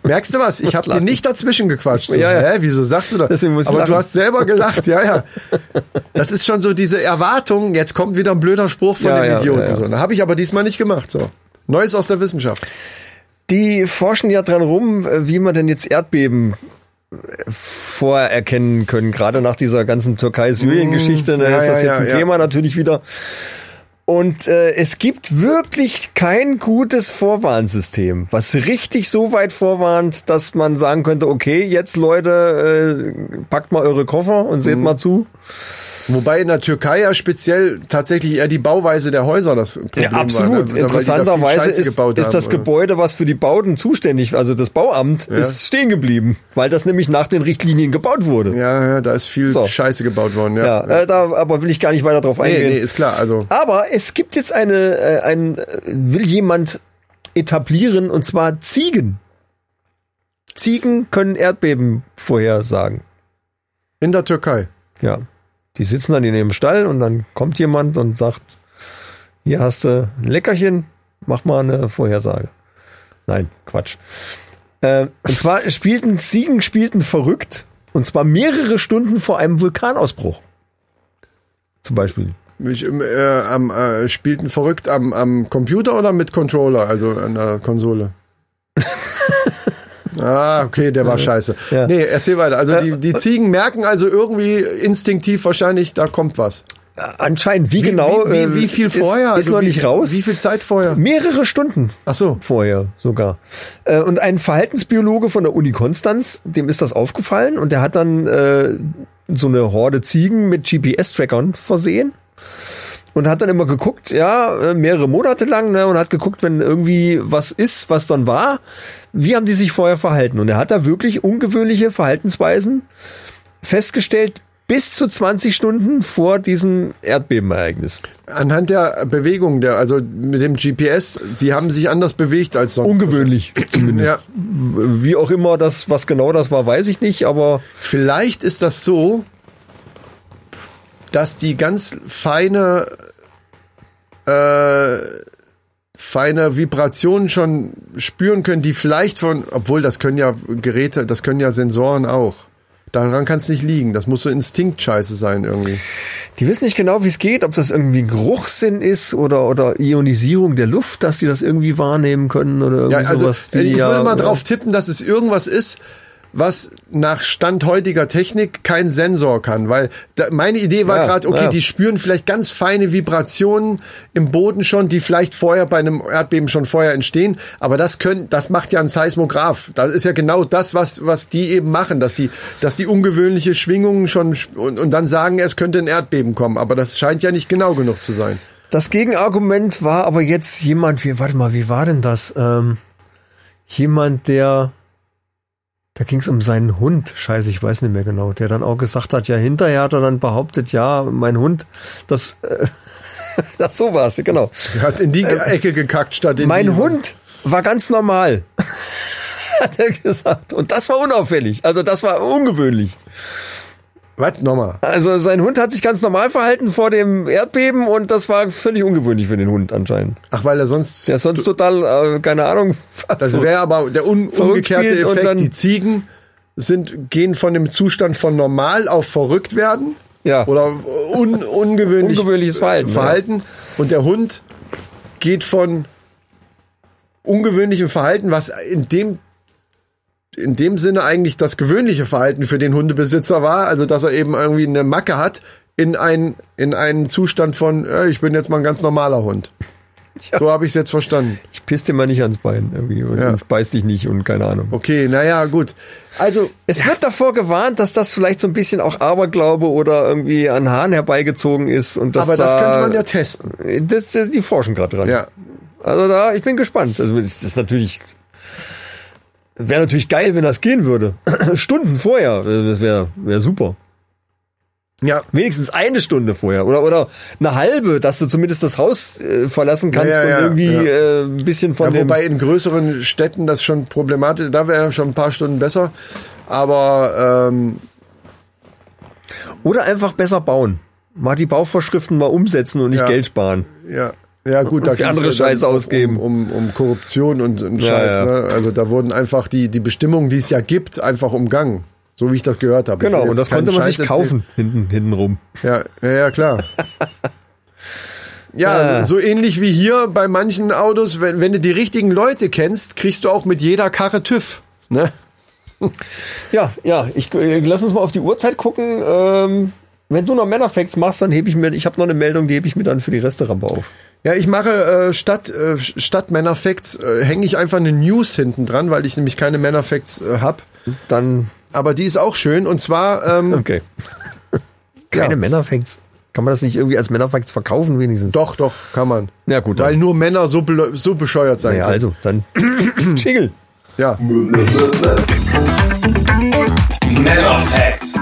Merkst du was? Ich habe dir nicht dazwischen gequatscht. So, Ja, ja. Hä, wieso sagst du das? Aber du lachen. hast selber gelacht, ja, ja. Das ist schon so diese Erwartung, jetzt kommt wieder ein blöder Spruch von Ja, dem ja, Idioten. ja. So. Da habe ich aber diesmal nicht gemacht. So. Neues aus der Wissenschaft. Die forschen ja dran rum, wie man denn jetzt Erdbeben äh, vorerkennen können. Gerade nach dieser ganzen Türkei-Syrien-Geschichte ne, Mm, ja, ist das jetzt ein. Thema natürlich wieder. Und äh, es gibt wirklich kein gutes Vorwarnsystem, was richtig so weit vorwarnt, dass man sagen könnte, okay, jetzt Leute, äh, packt mal eure Koffer und seht mal zu. Wobei in der Türkei ja speziell tatsächlich eher die Bauweise der Häuser das Problem Ja, absolut. war. ne? Da- da viel Interessanterweise Scheiße ist, gebaut ist haben, das oder? Gebäude, was für die Bauten zuständig, also das Bauamt, ist stehen geblieben, weil das nämlich nach den Richtlinien gebaut wurde. Ja, ja, da ist viel So. Scheiße gebaut worden. Ja, Ja, Äh, da aber will ich gar nicht weiter drauf nee, eingehen. nee, ist klar. Also Aber es gibt jetzt eine, äh, ein, äh, will jemand etablieren, und zwar Ziegen. Ziegen können Erdbeben vorhersagen. In der Türkei. Ja. Die sitzen dann in ihrem Stall und dann kommt jemand und sagt, hier hast du ein Leckerchen, mach mal eine Vorhersage. Nein, Quatsch. Äh, und zwar spielten Ziegen spielten verrückt und zwar mehrere Stunden vor einem Vulkanausbruch. Zum Beispiel. Mich, äh, am, äh, spielten verrückt am, am Computer oder mit Controller, also an der Konsole? ah, okay, der war scheiße. Ja. Nee, erzähl weiter. Also die, die Ziegen merken also irgendwie instinktiv wahrscheinlich, da kommt was. Anscheinend, wie, genau? Wie, äh, wie, wie viel ist, vorher? Ist Also noch wie, nicht raus. Wie viel Zeit vorher? Mehrere Stunden Ach so. vorher sogar. Äh, Und ein Verhaltensbiologe von der Uni Konstanz, dem ist das aufgefallen und der hat dann äh, so eine Horde Ziegen mit GPS-Trackern versehen und hat dann immer geguckt, ja, äh, mehrere Monate lang, ne, und hat geguckt, wenn irgendwie was ist, was dann war, wie haben die sich vorher verhalten. Und er hat da wirklich ungewöhnliche Verhaltensweisen festgestellt, bis zu 20 Stunden vor diesem Erdbebenereignis. Anhand der Bewegung, der, also mit dem GPS, die haben sich anders bewegt als sonst. Ungewöhnlich zumindest. Ja, Wie auch immer das, was genau das war, weiß ich nicht, aber vielleicht ist das so, dass die ganz feine, äh, feine Vibrationen schon spüren können, die vielleicht von, obwohl das können ja Geräte, das können ja Sensoren auch. Daran kann es nicht liegen. Das muss so Instinktscheiße sein irgendwie. die wissen nicht genau, wie es geht, ob das irgendwie Geruchssinn ist oder, oder Ionisierung der Luft, dass die das irgendwie wahrnehmen können oder irgendwie Ja, also sowas. Die ich ja, würde mal ja, drauf tippen, dass es irgendwas ist, was nach Stand heutiger Technik kein Sensor kann, weil da, meine Idee war Ja, gerade, okay, ja. die spüren vielleicht ganz feine Vibrationen im Boden schon, die vielleicht vorher bei einem Erdbeben schon vorher entstehen, aber das können, das macht ja ein Seismograph. Das ist ja genau das, was was die eben machen, dass die dass die ungewöhnliche Schwingungen schon und, und dann sagen, es könnte ein Erdbeben kommen, aber das scheint ja nicht genau genug zu sein. Das Gegenargument war aber jetzt jemand, wie, warte mal, wie war denn das? Ähm, jemand, der, da ging es um seinen Hund, scheiße, ich weiß nicht mehr genau, der dann auch gesagt hat, ja, hinterher hat er dann behauptet, ja, mein Hund, das, äh, das so war's, genau. Er hat in die Ecke gekackt statt in Mein die. Hund war ganz normal. hat er gesagt. Und das war unauffällig. Also das war ungewöhnlich. Was nochmal? Also sein Hund hat sich ganz normal verhalten vor dem Erdbeben und das war völlig ungewöhnlich für den Hund anscheinend. Ach, weil er sonst Der ist sonst total, äh, keine Ahnung. Das wäre aber der un umgekehrte Effekt. Die Ziegen sind, gehen von dem Zustand von normal auf verrückt werden. Ja. Oder un ungewöhnlich, Ungewöhnliches Verhalten, Verhalten. Und der Hund geht von ungewöhnlichem Verhalten, was in dem in dem Sinne eigentlich das gewöhnliche Verhalten für den Hundebesitzer war, also dass er eben irgendwie eine Macke hat, in ein in einen Zustand von, äh, ich bin jetzt mal ein ganz normaler Hund. So habe ich es jetzt verstanden. Ich piss dir mal nicht ans Bein irgendwie und Ja. ich beiß dich nicht und keine Ahnung. Okay, naja, gut. Also, Es wird davor gewarnt, dass das vielleicht so ein bisschen auch Aberglaube oder irgendwie an Haaren herbeigezogen ist und das aber das da- könnte man ja testen. Das, die forschen gerade dran. Ja. Also da, ich bin gespannt. Also das ist natürlich, wäre natürlich geil, wenn das gehen würde. Stunden vorher, das wäre wär super. Ja. Wenigstens eine Stunde vorher oder oder eine halbe, dass du zumindest das Haus äh, verlassen kannst Ja, ja, und irgendwie ja. äh, ein bisschen von ja dem. wobei in größeren Städten das schon problematisch, da wäre schon ein paar Stunden besser. Aber ähm, Oder einfach besser bauen. Mal die Bauvorschriften mal umsetzen und nicht. Geld sparen. ja, ja gut, da Für andere ja um- ausgeben. Um, um, um Korruption und, und Ja, Scheiß. ja. Ne? Also da wurden einfach die, die Bestimmungen, die es ja gibt, einfach umgangen. So wie ich das gehört habe. Ich Genau, und das konnte man sich Scheiß kaufen, hinten, hinten rum. Ja, ja, ja, klar. Ja, Ah. so ähnlich wie hier bei manchen Autos, wenn, wenn du die richtigen Leute kennst, kriegst du auch mit jeder Karre TÜV. Ne? Ja, ja, ich äh, lass uns mal auf die Uhrzeit gucken. Ähm, wenn du noch Männerfacts machst, dann hebe ich mir, ich habe noch eine Meldung, die hebe ich mir dann für die Resterampe auf. Ja, ich mache äh, statt äh, statt Männerfacts äh, hänge ich einfach eine News hinten dran, weil ich nämlich keine Männerfacts äh, hab. Dann, Aber die ist auch schön und zwar ähm, okay. Keine Ja. Männerfacts. Kann man das nicht irgendwie als Männerfacts verkaufen wenigstens? doch doch kann man. Ja gut, Weil dann. nur Männer so so bescheuert sein Ja, können. also, dann Jingle. Ja. Männerfacts.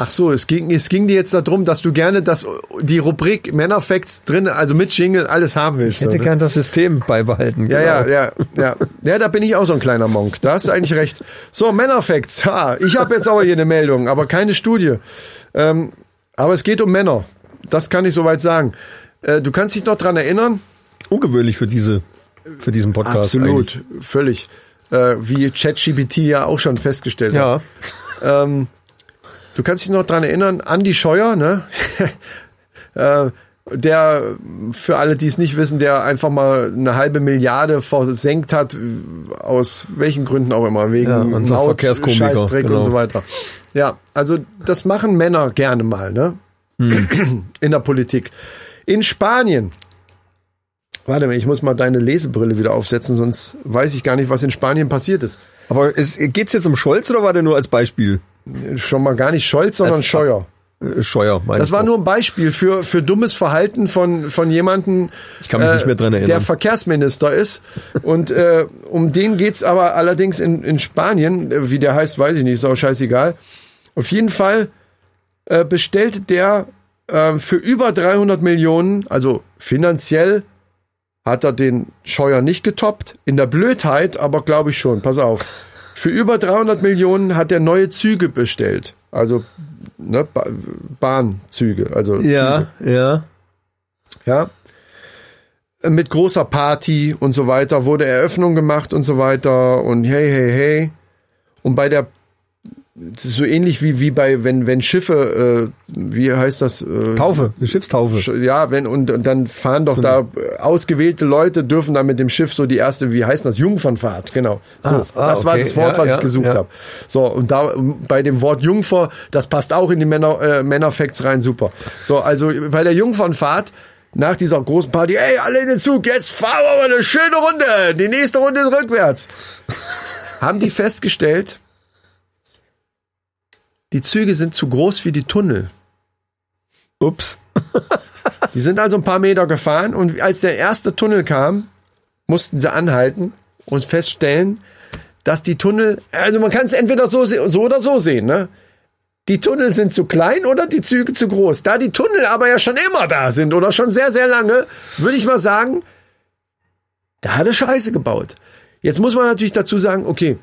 Ach so, es ging, es ging dir jetzt darum, dass du gerne das, die Rubrik Männerfacts drin, also mit Jingle, alles haben willst. Ich hätte so, ne? gern das System beibehalten. Ja, ja, genau. ja, ja. Ja, da bin ich auch so ein kleiner Monk. Da hast du eigentlich recht. So, Männerfacts. Ha, ich habe jetzt aber hier eine Meldung, aber keine Studie. Ähm, aber es geht um Männer. Das kann ich soweit sagen. Äh, du kannst dich noch dran erinnern? Ungewöhnlich für diese, für diesen Podcast. Absolut, eigentlich. völlig. Äh, wie ChatGPT ja auch schon festgestellt hat. Ja. Ähm, du kannst dich noch dran erinnern, Andy Scheuer, ne? äh, der, für alle, die es nicht wissen, der einfach mal eine halbe Milliarde versenkt hat, aus welchen Gründen auch immer, wegen Ja, unser Maut, Scheißdreck genau. und so weiter. Ja, also das machen Männer gerne mal, ne? Hm. In der Politik. In Spanien. Warte mal, ich muss mal deine Lesebrille wieder aufsetzen, sonst weiß ich gar nicht, was in Spanien passiert ist. Aber es, geht's jetzt um Scholz oder war der nur als Beispiel? Schon mal gar nicht Scholz, sondern Als- Scheuer. Äh, Scheuer, meinst Das war du? nur ein Beispiel für, für dummes Verhalten von, von jemandem, Ich kann mich nicht mehr dran erinnern. der Verkehrsminister ist. Und äh, um den geht's aber allerdings in, in Spanien, äh, wie der heißt, weiß ich nicht, ist auch scheißegal. Auf jeden Fall äh, bestellt der äh, für über 300 Millionen, also finanziell hat er den Scheuer nicht getoppt, in der Blödheit aber glaube ich schon, pass auf. Für über 300 Millionen hat er neue Züge bestellt. Also ne, ba Bahnzüge, also Züge. Ja, ja. Ja. Mit großer Party und so weiter wurde Eröffnung gemacht und so weiter und hey, hey, hey. Und bei der, so ähnlich wie, wie bei, wenn, wenn Schiffe, äh, wie heißt das? Äh, Taufe, eine Schiffstaufe. Sch- Ja, wenn, und, und dann fahren doch da äh, ausgewählte Leute, dürfen dann mit dem Schiff so die erste, wie heißt das? Jungfernfahrt, genau. So, Ah, ah, das war okay. das Wort, Ja, was ja, ich gesucht ja. habe. So, und da bei dem Wort Jungfer, das passt auch in die Männer, äh, Männerfacts rein, super. So, also bei der Jungfernfahrt, nach dieser großen Party, ey, alle in den Zug, jetzt fahren wir mal eine schöne Runde. Die nächste Runde ist rückwärts. Haben die festgestellt, die Züge sind zu groß für die Tunnel. Ups. Die sind also ein paar Meter gefahren und als der erste Tunnel kam, mussten sie anhalten und feststellen, dass die Tunnel, also man kann es entweder so, so oder so sehen, ne? Die Tunnel sind zu klein oder die Züge zu groß. Da die Tunnel aber ja schon immer da sind oder schon sehr, sehr lange, würde ich mal sagen, da hat er Scheiße gebaut. Jetzt muss man natürlich dazu sagen, okay,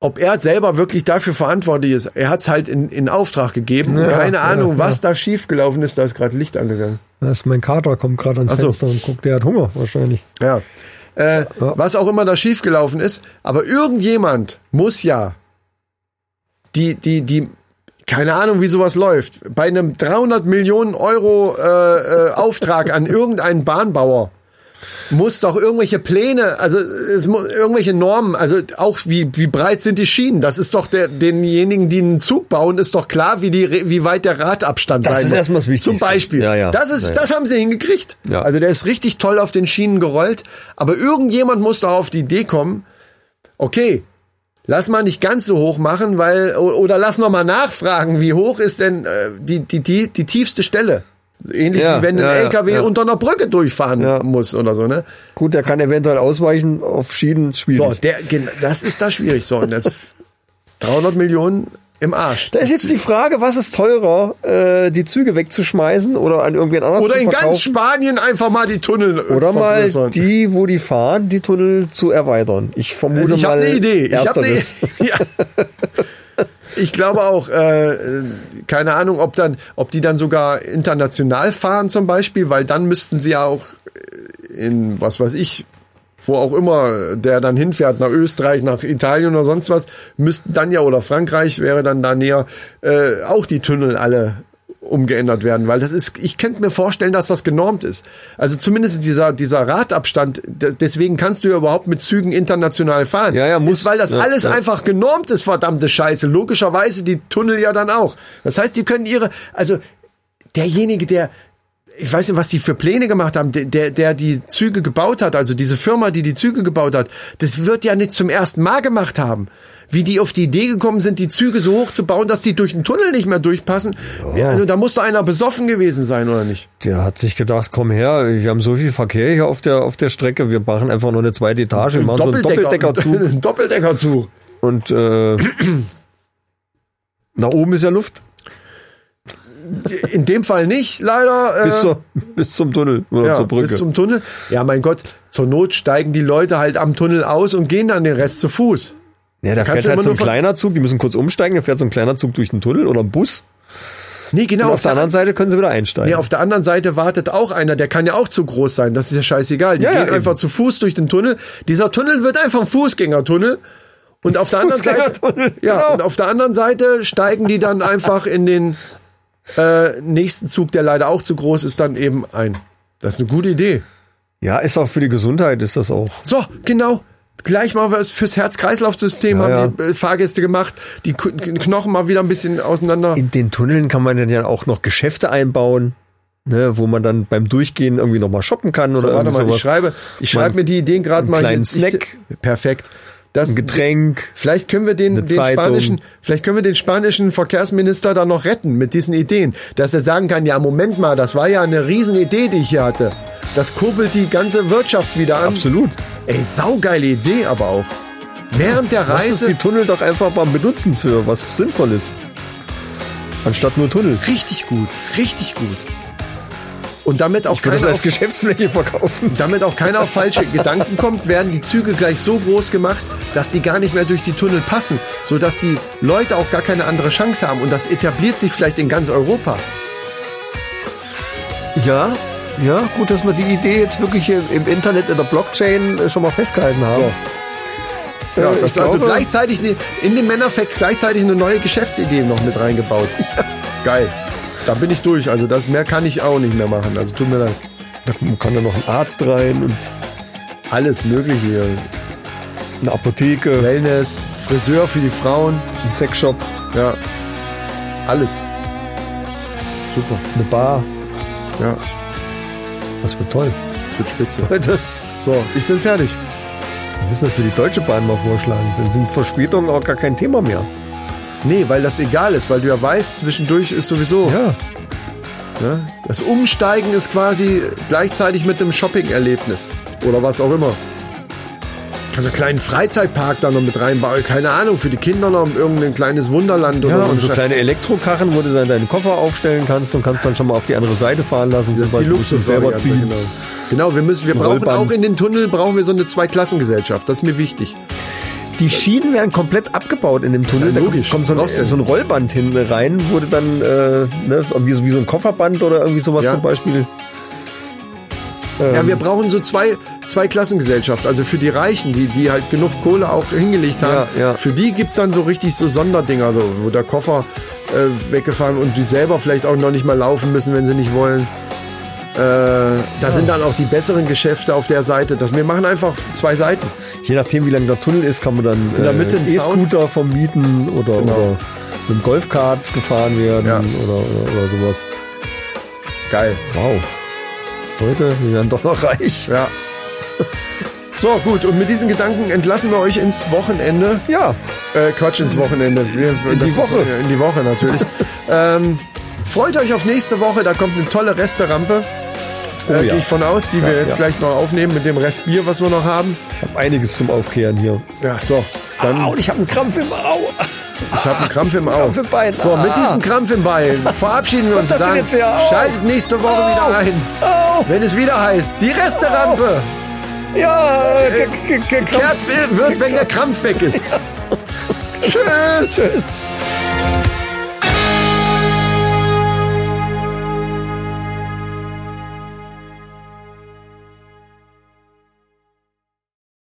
ob er selber wirklich dafür verantwortlich ist, er hat es halt in, in Auftrag gegeben. Ja, Keine ja, Ahnung, ja. was da schiefgelaufen ist, da ist gerade Licht angegangen. Das ist mein Kater, kommt gerade ans so. Fenster und guckt, der hat Hunger wahrscheinlich. Ja. Äh, Ja. Was auch immer da schiefgelaufen ist, aber irgendjemand muss ja die, die, die, keine Ahnung, wie sowas läuft, bei einem 300 Millionen Euro äh, äh, Auftrag an irgendeinen Bahnbauer muss doch irgendwelche Pläne, also es irgendwelche Normen, also auch wie wie breit sind die Schienen? Das ist doch der denjenigen, die einen Zug bauen, ist doch klar, wie die wie weit der Radabstand Das sein ist muss. erstmal das Wichtigste. Zum Beispiel. Ja, ja. Das ist Ja, das haben sie hingekriegt. Also der ist richtig toll auf den Schienen gerollt, aber irgendjemand muss doch auf die Idee kommen. Okay, lass mal nicht ganz so hoch machen, weil oder lass noch mal nachfragen, wie hoch ist denn äh, die die die die tiefste Stelle? Ähnlich Ja, wie wenn ein ja, ja, LKW ja. unter einer Brücke durchfahren muss oder so, ne? Gut, der kann eventuell ausweichen auf Schienen, schwierig. So, der, das ist da schwierig. So, und das 300 Millionen im Arsch. da ist jetzt die Frage, was ist teurer, äh, die Züge wegzuschmeißen oder an irgendwen anders Oder zu in verkaufen? ganz Spanien einfach mal die Tunnel äh, oder mal die, wo die fahren, die Tunnel zu erweitern. Ich vermute Also ich mal habe eine Idee. Ich habe eine ja. Ich glaube auch, äh, keine Ahnung, ob dann, ob die dann sogar international fahren zum Beispiel, weil dann müssten sie ja auch äh, in, was weiß ich, wo auch immer der dann hinfährt, nach Österreich, nach Italien oder sonst was, müssten dann ja, oder Frankreich wäre dann da näher, äh, auch die Tunnel alle umgeändert werden, weil das ist, ich könnte mir vorstellen, dass das genormt ist. Also zumindest dieser, dieser Radabstand, de- deswegen kannst du ja überhaupt mit Zügen international fahren. Ja, ja, muss. Ist, weil das Ja, alles ja. einfach genormt ist, verdammte Scheiße. Logischerweise die Tunnel ja dann auch. Das heißt, die können ihre, also derjenige, der, ich weiß nicht, was die für Pläne gemacht haben, der, der, der die Züge gebaut hat, also diese Firma, die die Züge gebaut hat, das wird ja nicht zum ersten Mal gemacht haben. Wie die auf die Idee gekommen sind, die Züge so hoch zu bauen, dass die durch den Tunnel nicht mehr durchpassen. Ja. Also da muss doch einer besoffen gewesen sein, oder nicht? Der hat sich gedacht, komm her, wir haben so viel Verkehr hier auf der, auf der Strecke, wir machen einfach nur eine zweite Etage, wir machen so einen Doppeldeckerzug Ein Doppeldeckerzug. und äh, nach oben ist ja Luft. in dem Fall nicht, leider. äh, Bis, zur, bis zum Tunnel oder ja, zur Brücke. bis zum Tunnel. Ja, mein Gott, zur Not steigen die Leute halt am Tunnel aus und gehen dann den Rest zu Fuß. Ja, da fährt halt so ein kleiner Zug, die müssen kurz umsteigen, da fährt so ein kleiner Zug durch den Tunnel oder ein Bus. Nee, genau. Und auf der anderen Seite können sie wieder einsteigen. Nee, auf der anderen Seite wartet auch einer, der kann ja auch zu groß sein. Das ist ja scheißegal. Die Ja, ja, gehen einfach eben. zu Fuß durch den Tunnel. Dieser Tunnel wird einfach ein Fußgängertunnel. Und auf der anderen Seite, ja, genau. und auf der anderen Seite steigen die dann einfach in den äh, nächsten Zug, der leider auch zu groß ist, dann eben ein. Das ist eine gute Idee. ja, ist auch für die Gesundheit, ist das auch. So, genau. Gleich mal was fürs Herz-Kreislauf-System Ja, haben die äh, Fahrgäste gemacht. Die Knochen mal wieder ein bisschen auseinander. In den Tunneln kann man dann ja auch noch Geschäfte einbauen, ne, wo man dann beim Durchgehen irgendwie noch mal shoppen kann oder Warte irgendwie mal, sowas. ich schreibe, ich schreibe mir die Ideen gerade mal. kleinen hier. Ich- Snack. perfekt. Das, ein Getränk. Vielleicht können wir den, den Zeitung. spanischen, vielleicht können wir den spanischen Verkehrsminister da noch retten mit diesen Ideen, dass er sagen kann, ja Moment mal, das war ja eine Riesenidee, die ich hier hatte. Das kurbelt die ganze Wirtschaft wieder an. Absolut. Ey, saugeile Idee aber auch. Während der Lass uns Reise die Tunnel doch einfach mal benutzen für was Sinnvolles. Anstatt nur Tunnel. richtig gut, richtig gut. Und damit auch Ich würde das keiner als auf, Geschäftsfläche verkaufen. damit auch keiner auf falsche Gedanken kommt, werden die Züge gleich so groß gemacht, dass die gar nicht mehr durch die Tunnel passen, sodass die Leute auch gar keine andere Chance haben. Und das etabliert sich vielleicht in ganz Europa. Ja, ja, gut, dass wir die Idee jetzt wirklich hier im Internet in der Blockchain äh, schon mal festgehalten haben. So. Ja, Äh, das ich ist also gleichzeitig eine, in den Männerfacts gleichzeitig eine neue Geschäftsidee noch mit reingebaut. Geil. Da bin ich durch. Also das mehr kann ich auch nicht mehr machen. Also tut mir leid. Da kann da noch ein Arzt rein und Alles mögliche hier. eine Apotheke, Wellness, Friseur für die Frauen. ein Sexshop, Ja. Alles. Super. eine Bar. Ja. Das wird toll. Das wird spitze. Leute, So, ich bin fertig. wir müssen das für die Deutsche Bahn mal vorschlagen. Dann sind Verspätungen auch gar kein Thema mehr. Nee, weil das egal ist, weil du ja weißt, zwischendurch ist sowieso. Ja, Ne? Das Umsteigen ist quasi gleichzeitig mit einem Shopping-Erlebnis. Oder was auch immer. Kannst du einen kleinen Freizeitpark da noch mit reinbauen. Keine Ahnung, für die Kinder noch irgendein kleines Wunderland ja oder und so eine- kleine Elektrokarren, wo du dann deinen Koffer aufstellen kannst und kannst dann schon mal auf die andere Seite fahren lassen. Das ist die du selber Luxusvariante, ziehen. Genau, genau wir, müssen, wir brauchen auch in den Tunnel brauchen wir so eine Zweiklassengesellschaft. Das ist mir wichtig. Die Schienen werden komplett abgebaut in dem Tunnel. Ja, da logisch. kommt so ein, so ein Rollband hin rein, du dann, äh, ne, wie, so, wie so ein Kofferband oder irgendwie sowas Ja. zum Beispiel. Ja, wir brauchen so zwei, zwei Klassengesellschaft. Also für die Reichen, die, die halt genug Kohle auch hingelegt haben. Ja, ja. Für die gibt's dann so richtig so Sonderdinger, so, wo der Koffer äh, weggefahren und die selber vielleicht auch noch nicht mal laufen müssen, wenn sie nicht wollen. Äh, da sind dann auch die besseren Geschäfte auf der Seite. Das, wir machen einfach zwei Seiten. Je nachdem, wie lang der Tunnel ist, kann man dann In der Mitte äh, E-Scooter vermieten oder, Genau. oder mit dem Golfkart gefahren werden Ja. oder, oder, oder sowas. Geil. Wow. Leute, wir werden doch noch reich. Ja. So, gut. Und mit diesen Gedanken entlassen wir euch ins Wochenende. Ja, Äh, Quatsch, ins Wochenende. Wir, In die Woche. Ist, in die Woche natürlich. ähm, freut euch auf nächste Woche. Da kommt eine tolle Resterampe. Oh äh, ja. Gehe ich von aus, die wir Ja, jetzt ja. gleich noch aufnehmen mit dem Rest Bier, was wir noch haben. hab einiges zum Aufkehren hier. Ja, so. Dann, Au, und ich habe einen Krampf im Au. ich habe einen Krampf im Auge. Krampf im Bein. So, mit Ah. diesem Krampf im Bein verabschieden wir uns dann. Au. Schaltet nächste Woche Au. wieder ein, Au. wenn es wieder heißt, die Resterampe Ja, ge- ge- ge- kehrt wird, wenn der Krampf weg ist. Tschüss. Tschüss.